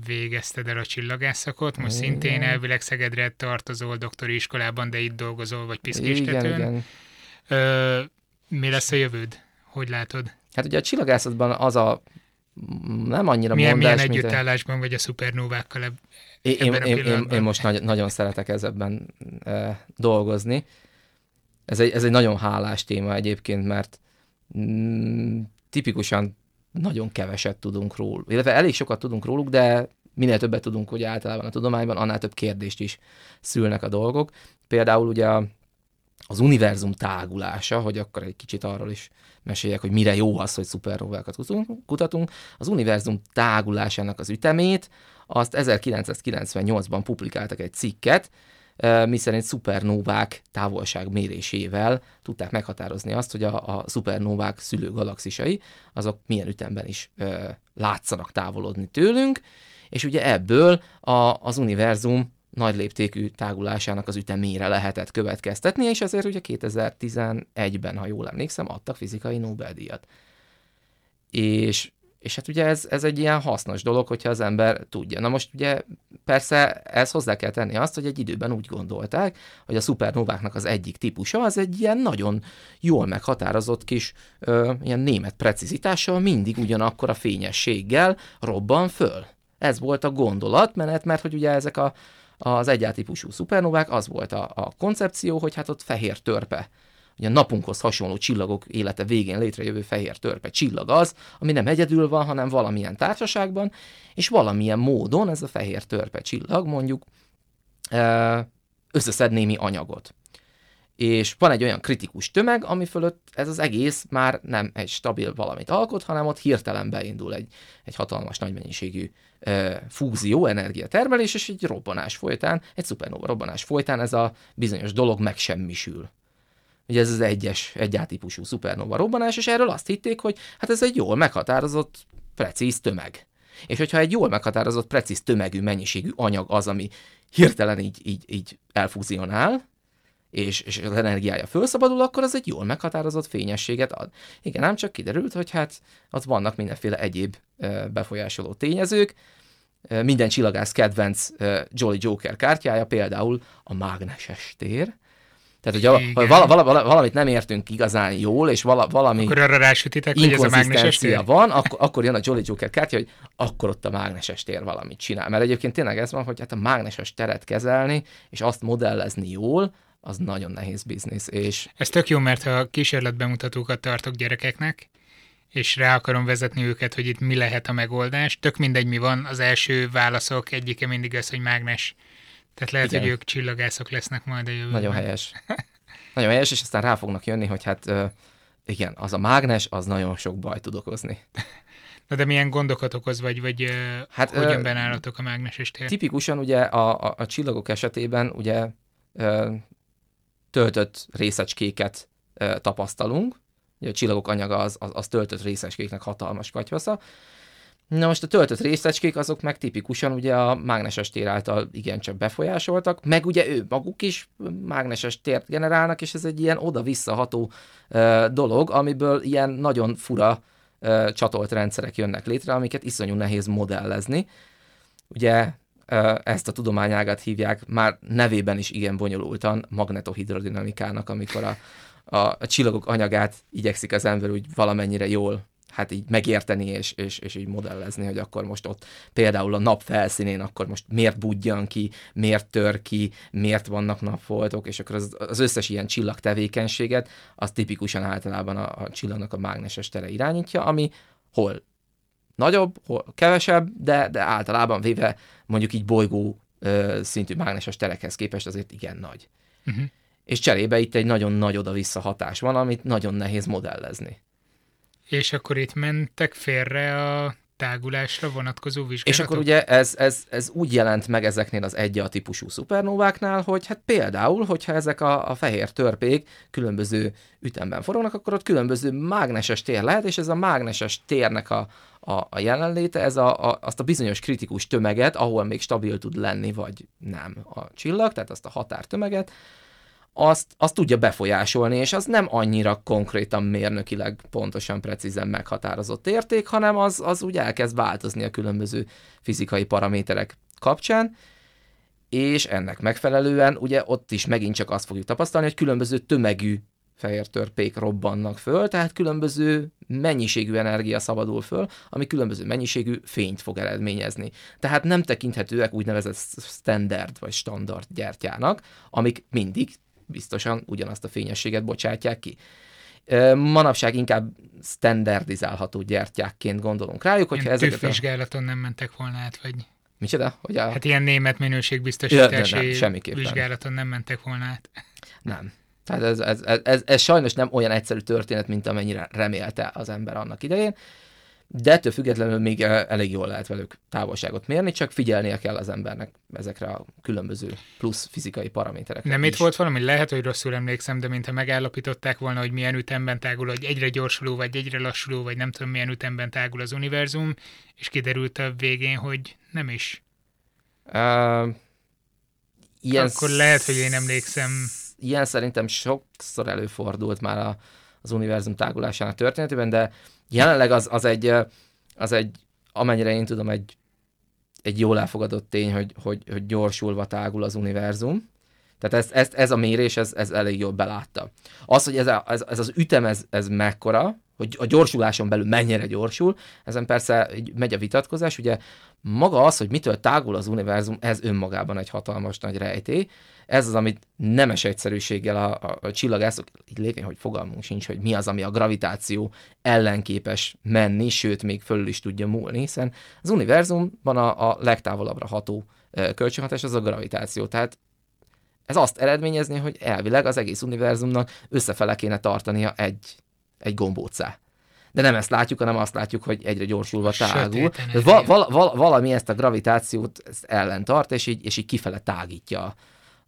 végezted el a csillagászakot, most igen. szintén elvileg Szegedre tartozol doktori iskolában, de itt dolgozol, vagy piszkéstetőn. Igen, igen. Ö, mi lesz a jövőd? Hogy látod? Hát ugye a csillagászatban az a nem annyira milyen, mondás, milyen együttállásban vagy a szupernóvákkal eb- én, én, én, én, én most nagy, nagyon szeretek ezekben e, dolgozni. Ez egy, ez egy nagyon hálás téma egyébként, mert mm, tipikusan nagyon keveset tudunk róluk, illetve elég sokat tudunk róluk, de minél többet tudunk hogy általában a tudományban, annál több kérdést is szülnek a dolgok. Például ugye a, az univerzum tágulása, hogy akkor egy kicsit arról is meséljek, hogy mire jó az, hogy szupernovákat kutatunk. Az univerzum tágulásának az ütemét, azt 1998-ban publikáltak egy cikket, miszerint szupernóvák távolság mérésével tudták meghatározni azt, hogy a, a szupernóvák szülő galaxisai, azok milyen ütemben is ö, látszanak távolodni tőlünk, és ugye ebből a, az univerzum nagy léptékű tágulásának az ütemére lehetett következtetni, és ezért ugye 2011-ben, ha jól emlékszem, adtak fizikai Nobel-díjat. És és hát ugye ez, ez egy ilyen hasznos dolog, hogyha az ember tudja. Na most ugye persze ez hozzá kell tenni azt, hogy egy időben úgy gondolták, hogy a szupernováknak az egyik típusa az egy ilyen nagyon jól meghatározott kis ö, ilyen német precizitással mindig ugyanakkor a fényességgel robban föl. Ez volt a gondolatmenet, mert hogy ugye ezek a, az egyáltípusú szupernovák, az volt a, a koncepció, hogy hát ott fehér törpe hogy a napunkhoz hasonló csillagok élete végén létrejövő fehér törpe csillag az, ami nem egyedül van, hanem valamilyen társaságban, és valamilyen módon ez a fehér törpe csillag mondjuk összeszed némi anyagot. És van egy olyan kritikus tömeg, ami fölött ez az egész már nem egy stabil valamit alkot, hanem ott hirtelen beindul egy, egy hatalmas nagy mennyiségű e, fúzió, energiatermelés, és egy robbanás folytán, egy szupernova robbanás folytán ez a bizonyos dolog megsemmisül. Ugye ez az egyes, egyáltípusú szupernova robbanás, és erről azt hitték, hogy hát ez egy jól meghatározott, precíz tömeg. És hogyha egy jól meghatározott, precíz tömegű, mennyiségű anyag az, ami hirtelen így, így, így elfúzionál, és, és az energiája felszabadul, akkor az egy jól meghatározott fényességet ad. Igen, nem csak kiderült, hogy hát ott vannak mindenféle egyéb befolyásoló tényezők, minden csillagász kedvenc Jolly Joker kártyája, például a mágneses tér, tehát, hogy vala, vala, vala, valamit nem értünk igazán jól, és vala, valami akkor arra rásütitek, hogy ez a mágneses tér? van, akkor, akkor jön a Jolly Joker kártya, hogy akkor ott a mágneses tér valamit csinál. Mert egyébként tényleg ez van, hogy hát a mágneses teret kezelni, és azt modellezni jól, az nagyon nehéz biznisz. És... Ez tök jó, mert ha kísérletbemutatókat tartok gyerekeknek, és rá akarom vezetni őket, hogy itt mi lehet a megoldás, tök mindegy mi van, az első válaszok egyike mindig az, hogy mágnes tehát lehet, Igen. hogy ők csillagászok lesznek majd a jövőben. Nagyon helyes. *laughs* nagyon helyes, és aztán rá fognak jönni, hogy hát igen, az a mágnes, az nagyon sok baj tud okozni. *laughs* Na de milyen gondokat okoz, vagy, vagy hát, hogyan benállatok a mágneses tér? Tipikusan ugye a, a, a csillagok esetében ugye töltött részecskéket tapasztalunk, ugye a csillagok anyaga az, az, az töltött részecskéknek hatalmas katyvasza, Na most a töltött részecskék azok meg tipikusan ugye a mágneses tér által igencsak befolyásoltak, meg ugye ő maguk is mágneses tért generálnak, és ez egy ilyen oda-visszaható uh, dolog, amiből ilyen nagyon fura uh, csatolt rendszerek jönnek létre, amiket iszonyú nehéz modellezni. Ugye ezt a tudományágat hívják már nevében is igen bonyolultan magnetohidrodinamikának, amikor a, a, a csillagok anyagát igyekszik az ember úgy valamennyire jól hát így megérteni és, és, és így modellezni, hogy akkor most ott például a nap felszínén akkor most miért budjan ki, miért tör ki, miért vannak napfoltok, és akkor az, az összes ilyen csillag tevékenységet, az tipikusan általában a, a csillagnak a mágneses tere irányítja, ami hol nagyobb, hol kevesebb, de, de általában véve mondjuk így bolygó ö, szintű mágneses terekhez képest azért igen nagy. Uh-huh. És cserébe itt egy nagyon nagy oda-vissza hatás van, amit nagyon nehéz modellezni. És akkor itt mentek félre a tágulásra vonatkozó vizsgálatok. És akkor ugye ez, ez, ez úgy jelent meg ezeknél az egy típusú szupernóváknál, hogy hát például, hogyha ezek a, a fehér törpék különböző ütemben forognak, akkor ott különböző mágneses tér lehet, és ez a mágneses térnek a, a, a jelenléte, ez a, a, azt a bizonyos kritikus tömeget, ahol még stabil tud lenni, vagy nem a csillag, tehát azt a határtömeget, azt, azt tudja befolyásolni, és az nem annyira konkrétan mérnökileg pontosan, precízen meghatározott érték, hanem az, az úgy elkezd változni a különböző fizikai paraméterek kapcsán, és ennek megfelelően ugye ott is megint csak azt fogjuk tapasztalni, hogy különböző tömegű fehér törpék robbannak föl, tehát különböző mennyiségű energia szabadul föl, ami különböző mennyiségű fényt fog eredményezni. Tehát nem tekinthetőek úgynevezett standard vagy standard gyertyának, amik mindig biztosan ugyanazt a fényességet bocsátják ki. Manapság inkább standardizálható gyertyákként gondolunk rájuk, hogyha ezeket a... vizsgálaton nem mentek volna át, vagy... Micsoda? Hogy a... Hát ilyen német minőségbiztosítási ja, nem, vizsgálaton nem mentek volna át. Nem. Tehát ez, ez, ez, ez, ez sajnos nem olyan egyszerű történet, mint amennyire remélte az ember annak idején de ettől függetlenül még elég jól lehet velük távolságot mérni, csak figyelnie kell az embernek ezekre a különböző plusz fizikai paraméterekre. Nem is. itt volt valami, lehet, hogy rosszul emlékszem, de mintha megállapították volna, hogy milyen ütemben tágul, hogy egyre gyorsuló, vagy egyre lassuló, vagy nem tudom milyen ütemben tágul az univerzum, és kiderült a végén, hogy nem is. Uh, ilyen Akkor lehet, hogy én emlékszem. Ilyen szerintem sokszor előfordult már a, az univerzum tágulásának történetében, de jelenleg az, az, egy, az egy, amennyire én tudom, egy, egy jól elfogadott tény, hogy, hogy, hogy gyorsulva tágul az univerzum. Tehát ez, ez, ez a mérés, ez, ez elég jól belátta. Az, hogy ez, a, ez, ez az ütem, ez, ez mekkora, hogy a gyorsuláson belül mennyire gyorsul, ezen persze megy a vitatkozás, ugye maga az, hogy mitől tágul az univerzum, ez önmagában egy hatalmas nagy rejtély. Ez az, amit nemes egyszerűséggel a, a, a csillagászok, így lévén, hogy fogalmunk sincs, hogy mi az, ami a gravitáció ellenképes menni, sőt, még fölül is tudja múlni, hiszen az univerzumban a, a legtávolabbra ható kölcsönhatás az a gravitáció. Tehát ez azt eredményezni, hogy elvileg az egész univerzumnak összefele kéne tartania egy, egy gombócá de nem ezt látjuk, hanem azt látjuk, hogy egyre gyorsulva tágul. Va, val, val, valami ezt a gravitációt ezt ellentart, és így, és így kifele tágítja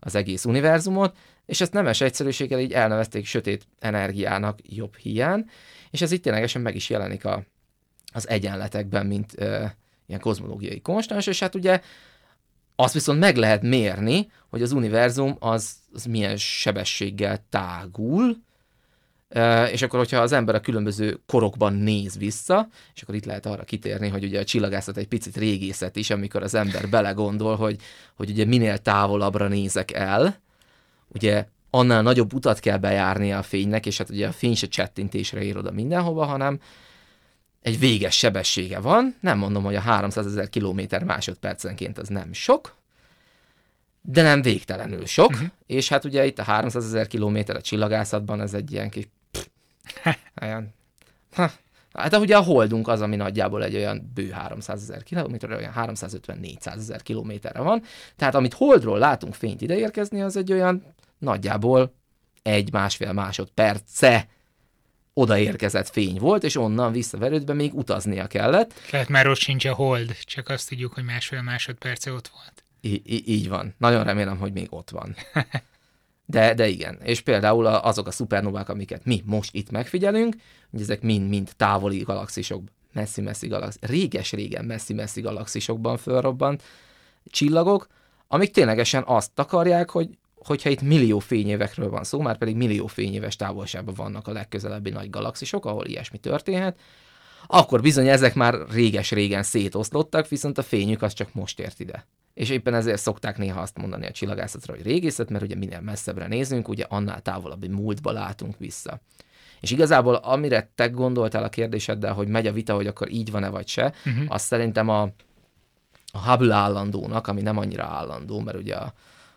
az egész univerzumot, és ezt nemes egyszerűséggel így elnevezték sötét energiának jobb hiány, és ez itt ténylegesen meg is jelenik a, az egyenletekben, mint ö, ilyen kozmológiai konstans, és hát ugye azt viszont meg lehet mérni, hogy az univerzum az, az milyen sebességgel tágul, és akkor, hogyha az ember a különböző korokban néz vissza, és akkor itt lehet arra kitérni, hogy ugye a csillagászat egy picit régészet is, amikor az ember belegondol, hogy, hogy ugye minél távolabbra nézek el, ugye annál nagyobb utat kell bejárnia a fénynek, és hát ugye a fény se csettintésre ér oda mindenhova, hanem egy véges sebessége van, nem mondom, hogy a 300 ezer kilométer másodpercenként az nem sok, de nem végtelenül sok, uh-huh. és hát ugye itt a 300 ezer kilométer a csillagászatban, ez egy ilyen kis *laughs* olyan, ha, Hát ugye a holdunk az, ami nagyjából egy olyan bő 300 ezer kilométerre, olyan 350-400 ezer kilométerre van. Tehát amit holdról látunk fényt ideérkezni, az egy olyan nagyjából egy-másfél másodperce odaérkezett fény volt, és onnan visszaverődve még utaznia kellett. Tehát már ott sincs a hold, csak azt tudjuk, hogy másfél másodperce ott volt. I- így van. Nagyon remélem, hogy még ott van. *laughs* De, de igen, és például azok a szupernovák, amiket mi most itt megfigyelünk, hogy ezek mind-mind távoli galaxisok, messzi-messzi galaxis, réges-régen messzi-messzi galaxisokban fölrobbant csillagok, amik ténylegesen azt akarják, hogy hogyha itt millió fényévekről van szó, már pedig millió fényéves távolságban vannak a legközelebbi nagy galaxisok, ahol ilyesmi történhet, akkor bizony ezek már réges-régen szétoszlottak, viszont a fényük az csak most ért ide. És éppen ezért szokták néha azt mondani a csillagászatra, hogy régészet, mert ugye minél messzebbre nézünk, ugye annál távolabbi múltba látunk vissza. És igazából amire te gondoltál a kérdéseddel, hogy megy a vita, hogy akkor így van-e vagy se, uh-huh. azt szerintem a, a Hubble állandónak, ami nem annyira állandó, mert ugye a,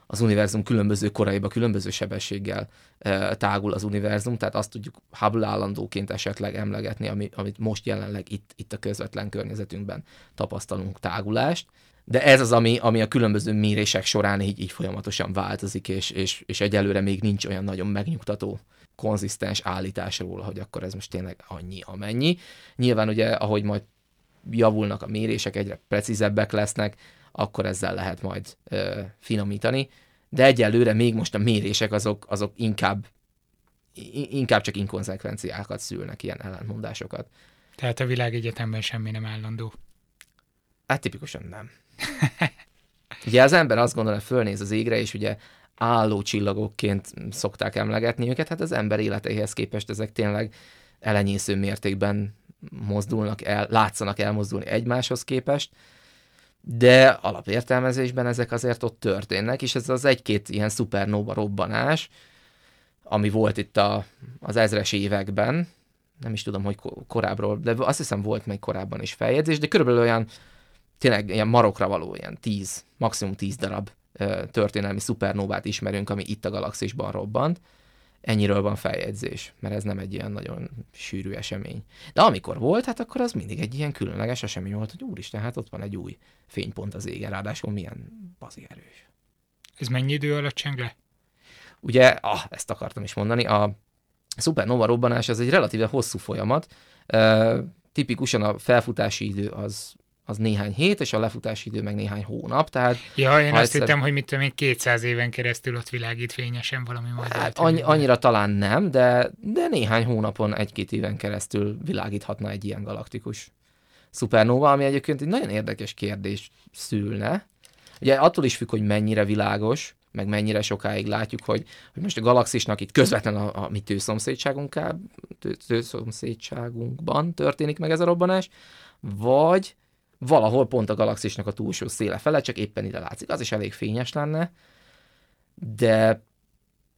az univerzum különböző koraiba, különböző sebességgel e, tágul az univerzum, tehát azt tudjuk Hubble állandóként esetleg emlegetni, ami, amit most jelenleg itt, itt a közvetlen környezetünkben tapasztalunk tágulást. De ez az, ami, ami a különböző mérések során így, így folyamatosan változik, és, és, és egyelőre még nincs olyan nagyon megnyugtató konzisztens állítás róla, hogy akkor ez most tényleg annyi, amennyi. Nyilván ugye, ahogy majd javulnak a mérések, egyre precízebbek lesznek, akkor ezzel lehet majd ö, finomítani. De egyelőre még most a mérések azok, azok inkább, inkább csak inkonzekvenciákat szülnek, ilyen ellentmondásokat. Tehát a világegyetemben semmi nem állandó. Hát tipikusan nem. *laughs* ugye az ember azt gondolja, fölnéz az égre, és ugye álló csillagokként szokták emlegetni őket, hát az ember életeihez képest ezek tényleg elenyésző mértékben mozdulnak el, látszanak elmozdulni egymáshoz képest, de alapértelmezésben ezek azért ott történnek, és ez az egy-két ilyen szupernóba robbanás, ami volt itt a, az ezres években, nem is tudom, hogy korábbról, de azt hiszem volt még korábban is feljegyzés, de körülbelül olyan tényleg ilyen marokra való, ilyen tíz, maximum tíz darab történelmi szupernóvát ismerünk, ami itt a galaxisban robbant. Ennyiről van feljegyzés, mert ez nem egy ilyen nagyon sűrű esemény. De amikor volt, hát akkor az mindig egy ilyen különleges esemény volt, hogy úristen, hát ott van egy új fénypont az égen, ráadásul milyen bazi erős. Ez mennyi idő alatt cseng le? Ugye, ah, ezt akartam is mondani, a szupernova robbanás az egy relatíve hosszú folyamat, uh, tipikusan a felfutási idő az az néhány hét, és a lefutási idő meg néhány hónap. Tehát, ja, én azt egyszer... hittem, hogy mit tudom én, 200 éven keresztül ott világít fényesen valami majd. Hát, annyi, annyira talán nem, de, de néhány hónapon, egy-két éven keresztül világíthatna egy ilyen galaktikus szupernóva, ami egyébként egy nagyon érdekes kérdés szülne. Ugye attól is függ, hogy mennyire világos, meg mennyire sokáig látjuk, hogy, hogy most a galaxisnak itt közvetlen a, a mi tőszomszédságunkban történik meg ez a robbanás, vagy valahol pont a galaxisnak a túlsó széle fele, csak éppen ide látszik. Az is elég fényes lenne, de,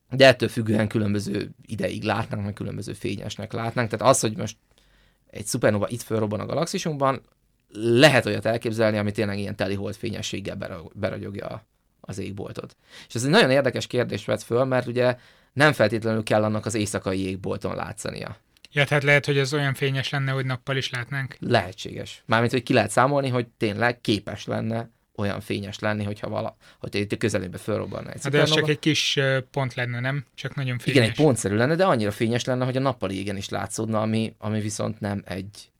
de ettől függően különböző ideig látnánk, meg különböző fényesnek látnánk. Tehát az, hogy most egy szupernova itt fölrobban a galaxisunkban, lehet olyat elképzelni, ami tényleg ilyen telihold fényességgel beragyogja az égboltot. És ez egy nagyon érdekes kérdés vett föl, mert ugye nem feltétlenül kell annak az éjszakai égbolton látszania. Ja, tehát lehet, hogy ez olyan fényes lenne, hogy nappal is látnánk? Lehetséges. Mármint, hogy ki lehet számolni, hogy tényleg képes lenne olyan fényes lenni, hogyha vala, hogy itt közelébe fölrobbanna egy hát De ez csak egy kis pont lenne, nem? Csak nagyon fényes. Igen, egy pontszerű lenne, de annyira fényes lenne, hogy a nappali égen is látszódna, ami, ami viszont nem egy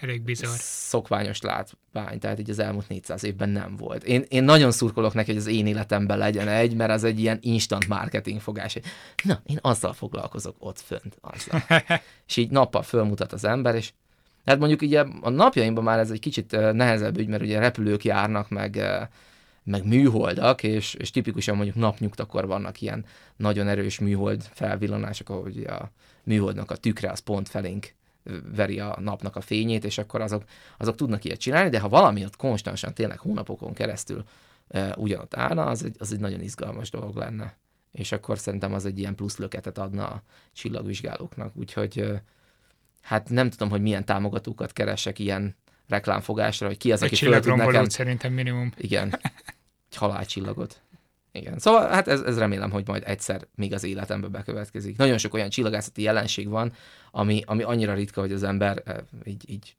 Elég bizarr. szokványos látvány, tehát így az elmúlt 400 évben nem volt. Én, én nagyon szurkolok neki, hogy az én életemben legyen egy, mert az egy ilyen instant marketing fogás. Na, én azzal foglalkozok ott fönt. Azzal. *laughs* és így nappal fölmutat az ember, és hát mondjuk ugye a napjainkban már ez egy kicsit nehezebb ügy, mert ugye repülők járnak, meg, meg műholdak, és, és tipikusan mondjuk napnyugtakor vannak ilyen nagyon erős műhold felvillanások, ahogy a műholdnak a tükre az pont felénk veri a napnak a fényét, és akkor azok, azok tudnak ilyet csinálni, de ha valami ott konstansan, tényleg hónapokon keresztül e, ugyanott állna, az egy, az egy nagyon izgalmas dolog lenne. És akkor szerintem az egy ilyen plusz löketet adna a csillagvizsgálóknak. Úgyhogy e, hát nem tudom, hogy milyen támogatókat keresek ilyen reklámfogásra, hogy ki az, aki föl tud nekem... szerintem minimum. Igen, egy halálcsillagot. Igen. Szóval hát ez, ez remélem, hogy majd egyszer még az életembe bekövetkezik. Nagyon sok olyan csillagászati jelenség van, ami, ami annyira ritka, hogy az ember eh, így, így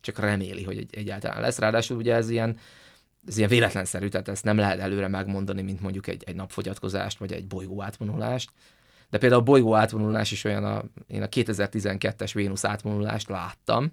csak reméli, hogy egy, egyáltalán lesz. Ráadásul ugye ez ilyen, ez ilyen véletlenszerű, tehát ezt nem lehet előre megmondani, mint mondjuk egy, egy napfogyatkozást, vagy egy bolygó átvonulást. De például a bolygó átvonulás is olyan, a, én a 2012-es Vénusz átvonulást láttam,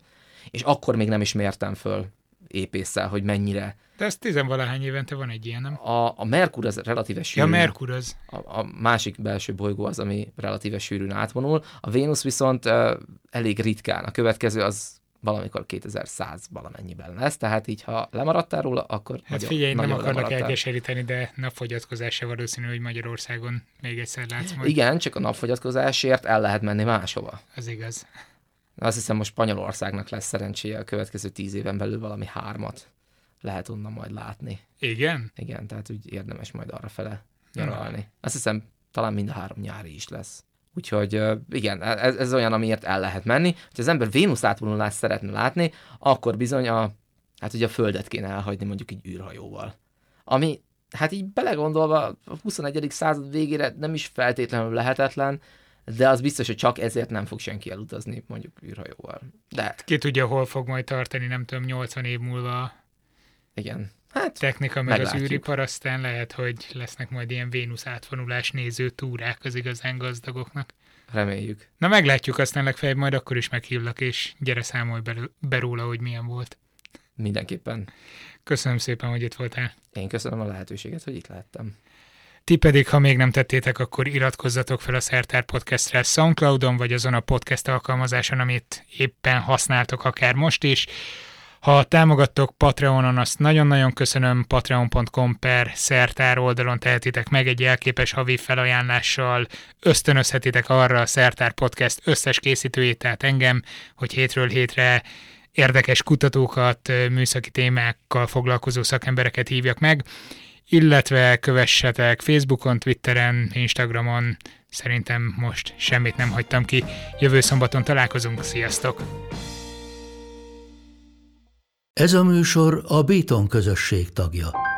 és akkor még nem is mértem föl épésszel, hogy mennyire de ez tizenvalahány évente van egy ilyen, nem? A, a Merkur az relatíve sűrű. Ja, Merkur az. A, a másik belső bolygó az, ami relatíve sűrűn átvonul. A Vénusz viszont uh, elég ritkán. A következő az valamikor 2100 valamennyiben lesz, tehát így ha lemaradtál róla, akkor Hát nagyon, figyelj, nagyon nem akarnak elkeseríteni, de napfogyatkozás se valószínű, hogy Magyarországon még egyszer látsz majd. Igen, csak a napfogyatkozásért el lehet menni máshova. Az igaz. Azt hiszem, most Spanyolországnak lesz szerencséje a következő tíz éven belül valami hármat lehet onnan majd látni. Igen? Igen, tehát úgy érdemes majd arra fele nyaralni. Hmm. Azt hiszem, talán mind a három nyári is lesz. Úgyhogy igen, e, ez, ez olyan, amiért el lehet menni. Ha az ember Vénusz átvonulást szeretne látni, akkor bizony a, hát ugye a Földet kéne elhagyni mondjuk egy űrhajóval. Ami, hát így belegondolva a 21. század végére nem is feltétlenül lehetetlen, de az biztos, hogy csak ezért nem fog senki elutazni mondjuk űrhajóval. De... Ki tudja, hol fog majd tartani, nem tudom, 80 év múlva igen. Hát, technika meg meglátjuk. az űripar, aztán lehet, hogy lesznek majd ilyen Vénusz átvonulás néző túrák az igazán gazdagoknak. Reméljük. Na meglátjuk, aztán legfeljebb majd akkor is meghívlak, és gyere számolj be, be róla, hogy milyen volt. Mindenképpen. Köszönöm szépen, hogy itt voltál. Én köszönöm a lehetőséget, hogy itt lehettem. Ti pedig, ha még nem tettétek, akkor iratkozzatok fel a Szertár Podcastre Soundcloudon, vagy azon a podcast alkalmazáson, amit éppen használtok akár most is. Ha támogattok Patreonon, azt nagyon-nagyon köszönöm, patreon.com per szertár oldalon tehetitek meg egy elképes havi felajánlással, ösztönözhetitek arra a Szertár Podcast összes készítőjét, tehát engem, hogy hétről hétre érdekes kutatókat, műszaki témákkal foglalkozó szakembereket hívjak meg, illetve kövessetek Facebookon, Twitteren, Instagramon, szerintem most semmit nem hagytam ki. Jövő szombaton találkozunk, sziasztok! Ez a műsor a Béton közösség tagja.